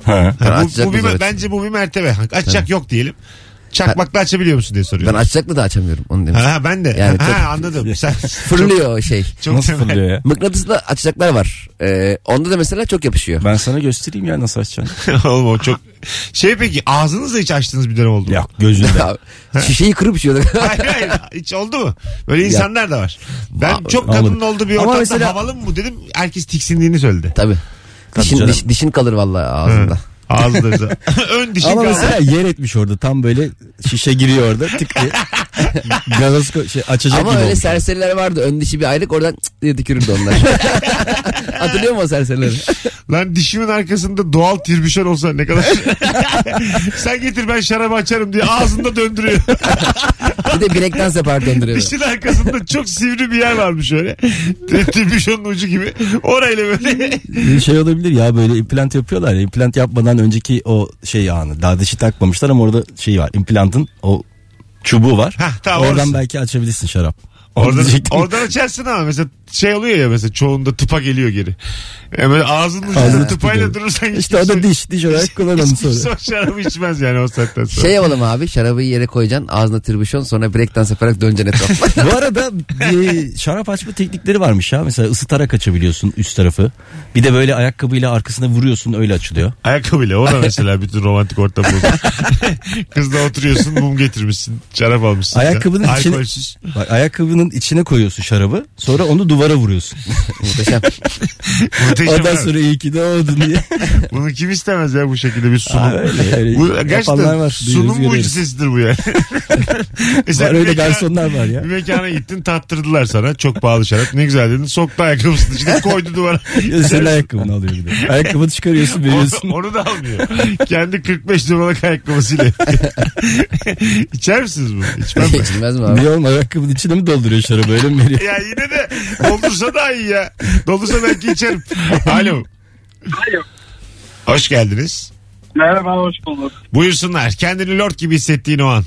[SPEAKER 3] Ha.
[SPEAKER 4] Ben
[SPEAKER 2] Ha, bu, bu bir, bence bu bir mertebe. Açacak yok diyelim. Çakmakla açabiliyor musun diye
[SPEAKER 4] ben
[SPEAKER 2] soruyorum.
[SPEAKER 4] açacakla da açamıyorum onu demiş.
[SPEAKER 2] Ha, ha, ben de.
[SPEAKER 4] Yani
[SPEAKER 2] ha,
[SPEAKER 4] çok-
[SPEAKER 2] anladım. Sen
[SPEAKER 4] Fırlıyor o şey.
[SPEAKER 2] çok,
[SPEAKER 3] Nasıl
[SPEAKER 2] temel.
[SPEAKER 3] fırlıyor ya?
[SPEAKER 4] Mıknatıslı açacaklar var. E, onda da mesela çok yapışıyor.
[SPEAKER 3] Ben sana göstereyim ya nasıl açacaksın.
[SPEAKER 2] Oğlum o çok... Şey peki ağzınızla hiç açtığınız bir dönem oldu mu?
[SPEAKER 3] Yok gözünde.
[SPEAKER 4] Şişeyi kırıp içiyorduk.
[SPEAKER 2] hayır hayır hiç oldu mu? Böyle insanlar da var. Ben
[SPEAKER 4] Aa,
[SPEAKER 2] çok kadının olduğu bir ortamda
[SPEAKER 3] mesela-
[SPEAKER 2] havalı mı bu dedim. Herkes tiksindiğini söyledi.
[SPEAKER 4] Tabii. Dişin, diş- dişin kalır vallahi ağzında.
[SPEAKER 2] Ağzınıza. Ön dişin
[SPEAKER 3] Ama
[SPEAKER 2] kaldı.
[SPEAKER 3] mesela yer etmiş orada tam böyle şişe giriyor orada tık diye. Gazoz ko- şey, açacak
[SPEAKER 4] Ama
[SPEAKER 3] gibi
[SPEAKER 4] öyle
[SPEAKER 3] olmuş.
[SPEAKER 4] serseriler vardı. Ön dişi bir aylık oradan cık diye tükürürdü onlar. Hatırlıyor musun o serserileri?
[SPEAKER 2] Lan dişimin arkasında doğal tirbüşon olsa ne kadar. Sen getir ben şarabı açarım diye ağzında döndürüyor.
[SPEAKER 4] Bir de bilekten separ döndürüyor.
[SPEAKER 2] Dişin arkasında çok sivri bir yer varmış öyle. Tirbüşonun ucu gibi. Orayla böyle.
[SPEAKER 3] Bir şey olabilir ya böyle implant yapıyorlar ya implant yapmadan önceki o şey anı daha dişi takmamışlar ama orada şey var implantın o çubuğu var.
[SPEAKER 2] Hah, tamam,
[SPEAKER 3] Oradan
[SPEAKER 2] orası.
[SPEAKER 3] belki açabilirsin şarap. Onu
[SPEAKER 2] Oradan,
[SPEAKER 3] diyecektim.
[SPEAKER 2] oradan açarsın ama mesela şey oluyor ya mesela çoğunda tıpa geliyor geri. Yani böyle ağzının ucunda tıpayla durursan hiç
[SPEAKER 3] İşte o da
[SPEAKER 2] kimse-
[SPEAKER 3] diş diş olarak kullanalım
[SPEAKER 2] hiç
[SPEAKER 3] sonra.
[SPEAKER 2] o şarabı içmez yani o saatten sonra.
[SPEAKER 4] Şey yapalım abi şarabı yere koyacaksın ağzına tribüşon sonra breakdance yaparak döneceksin etrafına.
[SPEAKER 3] Bu arada bir şarap açma teknikleri varmış ya. Mesela ısıtarak açabiliyorsun üst tarafı. Bir de böyle ayakkabıyla arkasına vuruyorsun öyle açılıyor.
[SPEAKER 2] Ayakkabıyla o da mesela bütün romantik ortam bozdu. Kızla oturuyorsun mum getirmişsin şarap almışsın.
[SPEAKER 3] Ayakkabının içine,
[SPEAKER 2] Alkolsüz.
[SPEAKER 3] bak, ayakkabının içine koyuyorsun şarabı. Sonra onu duvara vuruyorsun.
[SPEAKER 4] Muhteşem.
[SPEAKER 2] Muhteşem
[SPEAKER 3] Ondan
[SPEAKER 2] abi.
[SPEAKER 3] sonra iyi ki doğdun diye.
[SPEAKER 2] Bunu kim istemez ya bu şekilde bir sunum.
[SPEAKER 3] Aa, öyle, öyle.
[SPEAKER 2] bu gerçekten
[SPEAKER 3] var,
[SPEAKER 2] sunum mucizesidir bu yani. Mesela
[SPEAKER 3] Var öyle
[SPEAKER 2] mekana-
[SPEAKER 3] garsonlar var ya.
[SPEAKER 2] Bir mekana gittin tattırdılar sana çok pahalı şarap ne güzel dedin soktu ayakkabısını içine koydu duvara.
[SPEAKER 3] Ya Senin ayakkabını alıyor bir de. Ayakkabını çıkarıyorsun veriyorsun.
[SPEAKER 2] Onu, onu da almıyor. Kendi 45 numaralık ayakkabısıyla. İçer misiniz bunu? İçmem ben.
[SPEAKER 4] İçilmez mi abi?
[SPEAKER 3] Niye oğlum ayakkabının içine mi dolduruyor şarabı öyle mi veriyor?
[SPEAKER 2] Ya yine de doldursa daha iyi ya. Doldursa belki içerim. Alo.
[SPEAKER 12] Alo.
[SPEAKER 2] Hoş geldiniz.
[SPEAKER 12] Merhaba hoş bulduk.
[SPEAKER 2] Buyursunlar. Kendini lord gibi hissettiğin o an.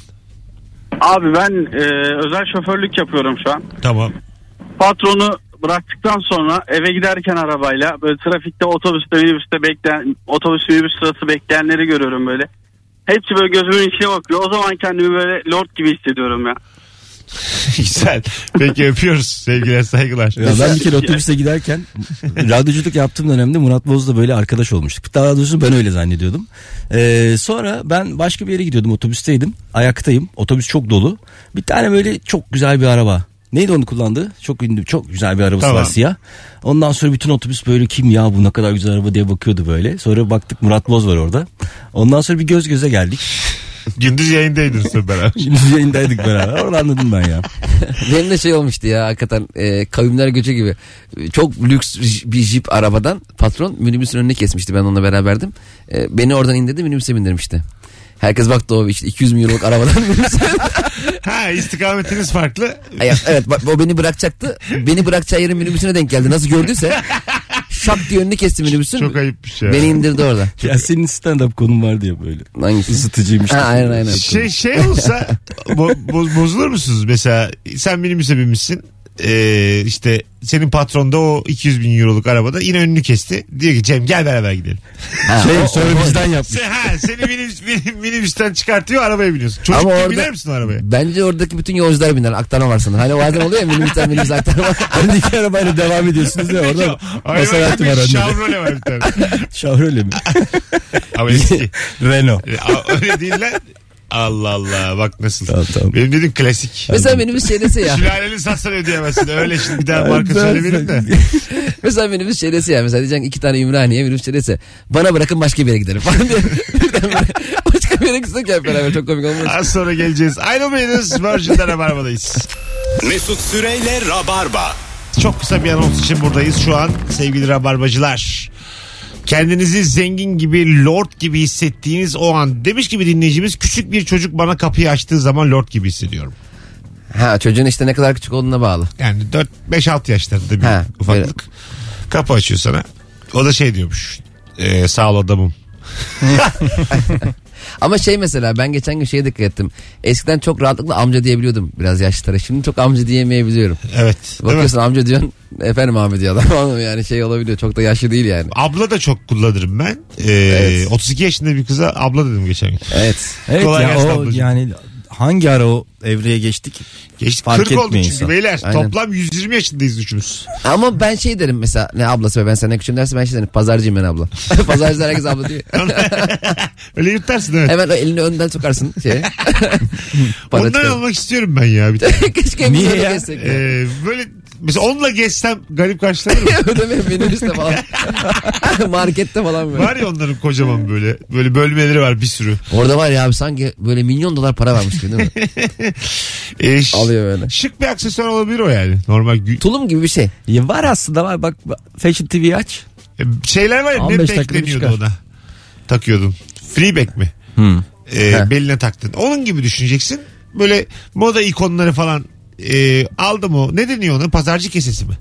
[SPEAKER 12] Abi ben e, özel şoförlük yapıyorum şu an.
[SPEAKER 2] Tamam.
[SPEAKER 12] Patronu bıraktıktan sonra eve giderken arabayla böyle trafikte otobüste minibüste bekleyen otobüs minibüs sırası bekleyenleri görüyorum böyle. Hepsi böyle gözümün içine bakıyor. O zaman kendimi böyle lord gibi hissediyorum ya.
[SPEAKER 2] Güzel. Peki öpüyoruz. Sevgiler saygılar.
[SPEAKER 3] Ya ben bir kere otobüse giderken radyoculuk yaptığım dönemde Murat Boz'la böyle arkadaş olmuştuk. Daha doğrusu ben öyle zannediyordum. Ee, sonra ben başka bir yere gidiyordum otobüsteydim. Ayaktayım. Otobüs çok dolu. Bir tane böyle çok güzel bir araba. Neydi onu kullandı? Çok ünlü, çok güzel bir arabası
[SPEAKER 2] Tamam.
[SPEAKER 3] var siyah. Ondan sonra bütün otobüs böyle kim ya bu ne kadar güzel araba diye bakıyordu böyle. Sonra baktık Murat Boz var orada. Ondan sonra bir göz göze geldik.
[SPEAKER 2] Gündüz yayındaydın sen beraber.
[SPEAKER 3] Şimdi yayındaydık beraber. Orada anladım ben ya.
[SPEAKER 4] Benim de şey olmuştu ya hakikaten e, kavimler göçü gibi. Çok lüks bir jip arabadan patron minibüsün önüne kesmişti ben onunla beraberdim. E, beni oradan indirdi minibüse bindirmişti. Herkes baktı o işte 200 milyonluk arabadan
[SPEAKER 2] ha istikametiniz farklı.
[SPEAKER 4] Evet bak, o beni bırakacaktı. Beni bırakacağı yerin minibüsüne denk geldi. Nasıl gördüyse şak diye önünü kesti minibüsün.
[SPEAKER 2] Çok ayıpmış ya.
[SPEAKER 4] Beni indirdi orada.
[SPEAKER 3] Ya senin stand-up konun var diye böyle.
[SPEAKER 4] Hangisi?
[SPEAKER 3] Isıtıcıymış.
[SPEAKER 4] Ha, aynen aynen.
[SPEAKER 2] Şey şey olsa bo- bo- bozulur musunuz? Mesela sen minibüse binmişsin. Ee, işte senin patron da o 200 bin euroluk arabada yine önünü kesti. Diyor ki Cem gel beraber gidelim.
[SPEAKER 4] Ha,
[SPEAKER 3] Şey sonra bizden yapmış.
[SPEAKER 2] Sen, ha, seni minibüs, min- minibüsten çıkartıyor arabaya biniyorsun. Çocuk
[SPEAKER 4] Ama
[SPEAKER 2] gibi
[SPEAKER 4] orada-
[SPEAKER 2] biner misin arabaya?
[SPEAKER 4] Bence oradaki bütün yolcular biner. Aktarma var sanırım. Hani bazen oluyor ya minibüsten minibüs aktarma.
[SPEAKER 3] Hani iki arabayla devam ediyorsunuz ya orada
[SPEAKER 2] Ay,
[SPEAKER 3] Maserati var
[SPEAKER 2] bir
[SPEAKER 3] önünde.
[SPEAKER 2] Chevrolet var bir tane.
[SPEAKER 3] Chevrolet mi?
[SPEAKER 2] Ama eski.
[SPEAKER 3] Renault.
[SPEAKER 2] E, Öyle değil lan. Allah Allah bak nasıl.
[SPEAKER 3] Tamam, tamam.
[SPEAKER 2] Benim dediğim klasik.
[SPEAKER 4] Mesela minibüs dese ya.
[SPEAKER 2] Sülaleni satsan ödeyemezsin. Öyle şimdi bir daha marka söylemeyelim de.
[SPEAKER 4] Mesela minibüs dese ya. Mesela diyeceksin iki tane Ümraniye minibüs şey dese. Bana bırakın başka bir yere gidelim falan diye. Başka bir yere gitsek hep beraber çok komik olmaz.
[SPEAKER 2] Az sonra geleceğiz. Ayrılmayınız. Virgin'de Rabarba'dayız.
[SPEAKER 1] Mesut Süreyle Rabarba.
[SPEAKER 2] Çok kısa bir anons için buradayız şu an sevgili Rabarbacılar. Kendinizi zengin gibi, lord gibi hissettiğiniz o an. Demiş gibi dinleyicimiz küçük bir çocuk bana kapıyı açtığı zaman lord gibi hissediyorum.
[SPEAKER 4] Ha çocuğun işte ne kadar küçük olduğuna bağlı.
[SPEAKER 2] Yani 4-5-6 yaşlarında bir
[SPEAKER 4] Ha,
[SPEAKER 2] ufaklık. Kapı açıyor sana. O da şey diyormuş. E, sağ ol adamım.
[SPEAKER 4] Ama şey mesela ben geçen gün şeye dikkat ettim. Eskiden çok rahatlıkla amca diyebiliyordum biraz yaşlılara. Şimdi çok amca diyemeyebiliyorum.
[SPEAKER 2] Evet.
[SPEAKER 4] Bakıyorsun amca diyorsun efendim abi diyor adam. Yani şey olabiliyor çok da yaşlı değil yani.
[SPEAKER 2] Abla da çok kullanırım ben. Ee,
[SPEAKER 4] Evet.
[SPEAKER 2] 32 yaşında bir kıza abla dedim geçen gün.
[SPEAKER 4] Evet.
[SPEAKER 3] Evet
[SPEAKER 2] Kolay
[SPEAKER 3] ya
[SPEAKER 2] gelsin
[SPEAKER 3] o
[SPEAKER 2] ablacığım.
[SPEAKER 3] yani hangi ara o evreye geçtik?
[SPEAKER 2] Geçtik
[SPEAKER 3] Fark
[SPEAKER 2] 40 oldu
[SPEAKER 3] etmiyor
[SPEAKER 2] çünkü
[SPEAKER 3] insan.
[SPEAKER 2] beyler.
[SPEAKER 4] Aynen.
[SPEAKER 2] Toplam 120 yaşındayız üçümüz.
[SPEAKER 4] Ama ben şey derim mesela ne ablası be ben senden küçüğüm derse ben şey derim pazarcıyım ben abla. Pazarcılar herkes abla diyor.
[SPEAKER 2] Öyle yırtarsın evet.
[SPEAKER 4] Hemen o elini önden sokarsın şeye. Para
[SPEAKER 2] Ondan
[SPEAKER 4] çıkar.
[SPEAKER 2] almak istiyorum ben ya bir tane.
[SPEAKER 4] Keşke
[SPEAKER 3] Niye ya?
[SPEAKER 2] Ee, böyle mesela onunla gezsem garip karşılanır mı?
[SPEAKER 4] Ödeme minibüste falan. Markette falan böyle.
[SPEAKER 2] var ya onların kocaman böyle. Böyle bölmeleri var bir sürü.
[SPEAKER 4] Orada var ya abi sanki böyle milyon dolar para vermiş gibi değil mi?
[SPEAKER 2] E, ş-
[SPEAKER 4] Alıyor böyle.
[SPEAKER 2] Şık bir aksesuar olabilir o yani. Normal gü-
[SPEAKER 4] Tulum gibi bir şey.
[SPEAKER 3] Ya var aslında var bak Fashion TV aç.
[SPEAKER 2] E, şeyler var ya
[SPEAKER 3] 15
[SPEAKER 2] ne
[SPEAKER 3] dakikada
[SPEAKER 2] bekleniyordu
[SPEAKER 3] çıkar.
[SPEAKER 2] ona. Takıyordun. Freeback mi?
[SPEAKER 3] Hmm.
[SPEAKER 2] E, beline taktın. Onun gibi düşüneceksin. Böyle moda ikonları falan e, aldı mı? Ne deniyor ona? Pazarcı kesesi mi?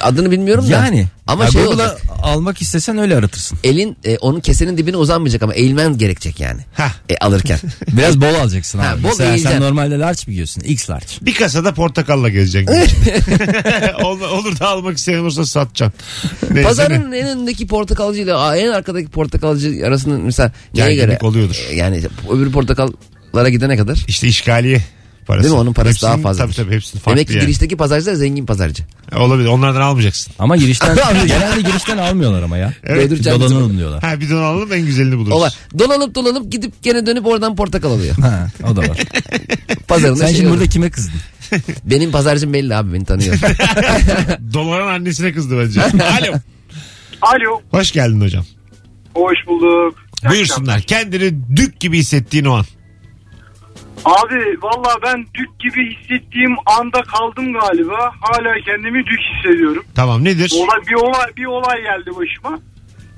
[SPEAKER 4] Adını bilmiyorum da.
[SPEAKER 3] Yani.
[SPEAKER 4] Ama
[SPEAKER 3] ya
[SPEAKER 4] şey
[SPEAKER 3] Google'a
[SPEAKER 4] olacak.
[SPEAKER 3] almak istesen öyle aratırsın.
[SPEAKER 4] Elin e, onun kesenin dibine uzanmayacak ama eğilmen gerekecek yani.
[SPEAKER 2] Hah.
[SPEAKER 4] E, alırken.
[SPEAKER 3] Biraz bol alacaksın
[SPEAKER 4] Ha,
[SPEAKER 3] abi.
[SPEAKER 4] bol
[SPEAKER 3] Mesela
[SPEAKER 4] yiyeceksin.
[SPEAKER 3] sen normalde large mi yiyorsun? X large.
[SPEAKER 2] Bir kasada portakalla gezeceksin. gün içinde. Ol- olur da almak isteyen olursa satacaksın. Neyse ne?
[SPEAKER 4] Pazarın en önündeki portakalcıyla aa, en arkadaki portakalcı arasında mesela neye
[SPEAKER 2] Gerginlik
[SPEAKER 4] göre?
[SPEAKER 2] oluyordur.
[SPEAKER 4] E, Yani öbür portakallara gidene kadar.
[SPEAKER 2] İşte işgaliye parası.
[SPEAKER 4] Değil mi? Onun parası daha
[SPEAKER 2] Hepsinin-
[SPEAKER 4] fazladır.
[SPEAKER 2] Tabii tabii hepsinin farklı
[SPEAKER 4] Demek ki
[SPEAKER 2] yani.
[SPEAKER 4] girişteki pazarcılar zengin pazarcı.
[SPEAKER 2] Olabilir onlardan almayacaksın.
[SPEAKER 3] Ama girişten genelde girişten almıyorlar ama ya.
[SPEAKER 2] Evet.
[SPEAKER 4] Dolduracağım bizim-
[SPEAKER 3] Dolanalım diyorlar.
[SPEAKER 2] Ha bir don alalım en güzelini buluruz.
[SPEAKER 4] O var. Dolanıp dolanıp gidip gene dönüp oradan portakal alıyor.
[SPEAKER 3] Ha, o da var.
[SPEAKER 4] Pazarında
[SPEAKER 3] Sen
[SPEAKER 4] şey
[SPEAKER 3] şimdi
[SPEAKER 4] olur.
[SPEAKER 3] burada kime kızdın?
[SPEAKER 4] Benim pazarcım belli abi beni tanıyor.
[SPEAKER 2] Dolanan annesine kızdı bence. Alo.
[SPEAKER 13] Alo.
[SPEAKER 2] Hoş geldin hocam.
[SPEAKER 13] Hoş bulduk.
[SPEAKER 2] Buyursunlar. Kendini dük gibi hissettiğin o an.
[SPEAKER 13] Abi valla ben dük gibi hissettiğim anda kaldım galiba. Hala kendimi dük hissediyorum.
[SPEAKER 2] Tamam nedir?
[SPEAKER 13] Olay, bir olay bir olay geldi başıma.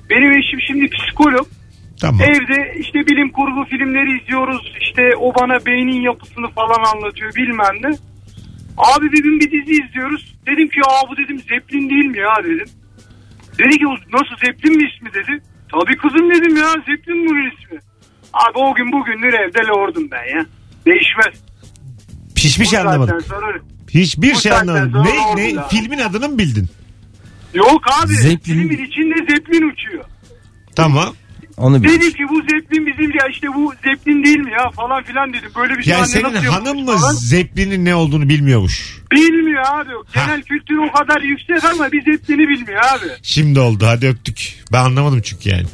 [SPEAKER 13] Benim eşim şimdi psikolog.
[SPEAKER 2] Tamam.
[SPEAKER 13] Evde işte bilim kurgu filmleri izliyoruz. İşte o bana beynin yapısını falan anlatıyor bilmem ne. Abi bir gün bir dizi izliyoruz. Dedim ki bu dedim Zeppelin değil mi ya dedim. Dedi ki "O nasıl Zeppelin mi ismi dedi. Tabii kızım dedim ya Zeppelin bunun ismi. Abi o gün bugündür evde lordum ben ya. Değişmez.
[SPEAKER 2] Hiçbir şey anlamadım.
[SPEAKER 13] sonra-
[SPEAKER 2] Hiçbir
[SPEAKER 13] Bu
[SPEAKER 2] şey
[SPEAKER 13] saatten
[SPEAKER 2] anlamadım.
[SPEAKER 13] sonra
[SPEAKER 2] Ne, ne, filmin adını mı bildin?
[SPEAKER 13] Yok abi
[SPEAKER 3] Zeppelin-
[SPEAKER 13] filmin içinde Zeppelin uçuyor.
[SPEAKER 2] Tamam.
[SPEAKER 3] Onu bil.
[SPEAKER 13] Dedi ki bu Zeppelin bizim ya işte bu Zeppelin değil mi ya falan filan dedim. Böyle bir şey
[SPEAKER 2] Yani
[SPEAKER 13] anne
[SPEAKER 2] senin
[SPEAKER 13] nasıl yapmış
[SPEAKER 2] hanım mı
[SPEAKER 13] falan.
[SPEAKER 2] Zeppelin'in ne olduğunu bilmiyormuş.
[SPEAKER 13] Bilmiyor abi. Genel kültürü o kadar yüksek ama biz Zeppelin'i bilmiyor abi.
[SPEAKER 2] Şimdi oldu hadi öptük. Ben anlamadım çünkü yani.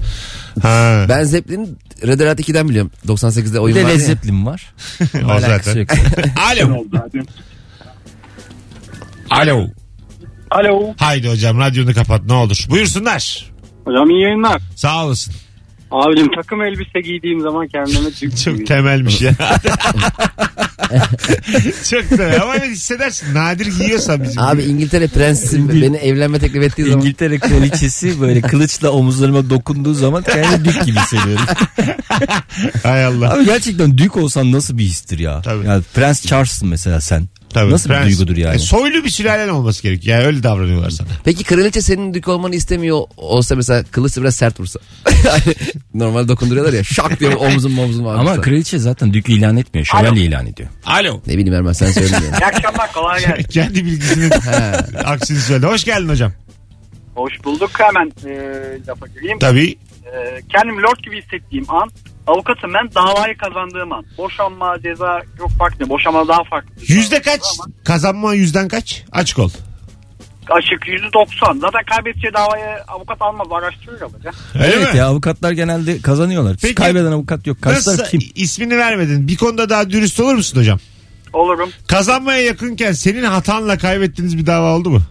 [SPEAKER 2] Ha.
[SPEAKER 4] ben Zeppelin'i Red Alert 2'den biliyorum. 98'de
[SPEAKER 3] Bir
[SPEAKER 4] oyun
[SPEAKER 3] de
[SPEAKER 4] vardı
[SPEAKER 3] Led
[SPEAKER 4] ya.
[SPEAKER 3] Zeppelin var.
[SPEAKER 2] o
[SPEAKER 3] Alakası
[SPEAKER 2] zaten.
[SPEAKER 3] yok.
[SPEAKER 2] Alo. Alo.
[SPEAKER 13] Alo.
[SPEAKER 2] Haydi hocam radyonu kapat ne olur. Buyursunlar.
[SPEAKER 13] Hocam iyi yayınlar.
[SPEAKER 2] Sağ olasın.
[SPEAKER 13] Abicim takım elbise giydiğim zaman kendime
[SPEAKER 2] Çok temelmiş ya. Çok temel ama hissedersin. Nadir giyiyorsan bizim.
[SPEAKER 4] Abi İngiltere prensi beni evlenme teklif ettiği zaman
[SPEAKER 3] İngiltere kraliçesi böyle kılıçla omuzlarıma dokunduğu zaman kendimi dük gibi hissediyorum.
[SPEAKER 2] Hay Allah.
[SPEAKER 3] Abi gerçekten dük olsan nasıl bir histir ya?
[SPEAKER 2] Tabii.
[SPEAKER 3] Yani Prens Charles'ın mesela sen.
[SPEAKER 2] Tabii,
[SPEAKER 3] nasıl
[SPEAKER 2] prens.
[SPEAKER 3] bir duygudur yani?
[SPEAKER 2] E, soylu bir sülalen olması gerekiyor. Yani öyle davranıyorlar sana.
[SPEAKER 4] Peki kraliçe senin dük olmanı istemiyor olsa mesela kılıçla biraz sert vursa. Normal dokunduruyorlar ya şak diye omuzum omuzum
[SPEAKER 3] Ama kraliçe zaten dük ilan etmiyor. Şövalye ilan ediyor.
[SPEAKER 2] Alo.
[SPEAKER 4] Ne bileyim Erman sen söyle.
[SPEAKER 13] İyi akşamlar kolay gelsin.
[SPEAKER 2] Kendi bilgisinin aksini söyledi. Hoş geldin hocam.
[SPEAKER 13] Hoş bulduk hemen e, lafa gireyim.
[SPEAKER 2] Tabii.
[SPEAKER 13] E, kendimi lord gibi hissettiğim an avukatım ben davayı kazandığım an. Boşanma ceza yok farklı. Boşanma daha farklı.
[SPEAKER 2] Yüzde kaç? Kazanma yüzden kaç? Açık ol.
[SPEAKER 13] Açık yüzde doksan. Zaten kaybedeceği davaya avukat almaz araştırır alacak.
[SPEAKER 2] Öyle
[SPEAKER 3] evet
[SPEAKER 2] mi?
[SPEAKER 3] ya avukatlar genelde kazanıyorlar.
[SPEAKER 2] Peki-
[SPEAKER 3] kaybeden avukat yok.
[SPEAKER 2] Nasıl
[SPEAKER 3] taraf kim?
[SPEAKER 2] ismini vermedin. Bir konuda daha dürüst olur musun hocam?
[SPEAKER 13] Olurum.
[SPEAKER 2] Kazanmaya yakınken senin hatanla kaybettiğiniz bir dava oldu mu?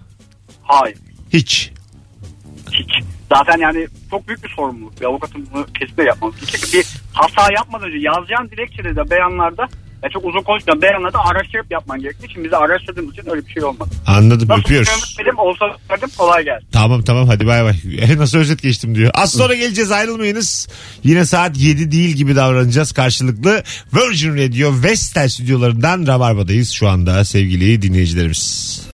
[SPEAKER 13] Hayır.
[SPEAKER 2] Hiç.
[SPEAKER 13] Hiç. Zaten yani çok büyük bir sorumluluk. Bir avukatın bunu kesinlikle yapmalı. Çünkü bir hata yapmadan önce yazacağın dilekçede de beyanlarda ya çok uzun konuşmadan beyanlarda araştırıp yapman gerekiyor. Şimdi bize araştırdığımız için öyle bir şey olmadı.
[SPEAKER 2] Anladım
[SPEAKER 13] Nasıl
[SPEAKER 2] öpüyoruz.
[SPEAKER 13] görmedim olsa verdim kolay gelsin.
[SPEAKER 2] Tamam tamam hadi bay bay. Nasıl özet geçtim diyor. Az sonra geleceğiz ayrılmayınız. Yine saat 7 değil gibi davranacağız karşılıklı. Virgin Radio Vestel stüdyolarından Rabarba'dayız şu anda sevgili dinleyicilerimiz.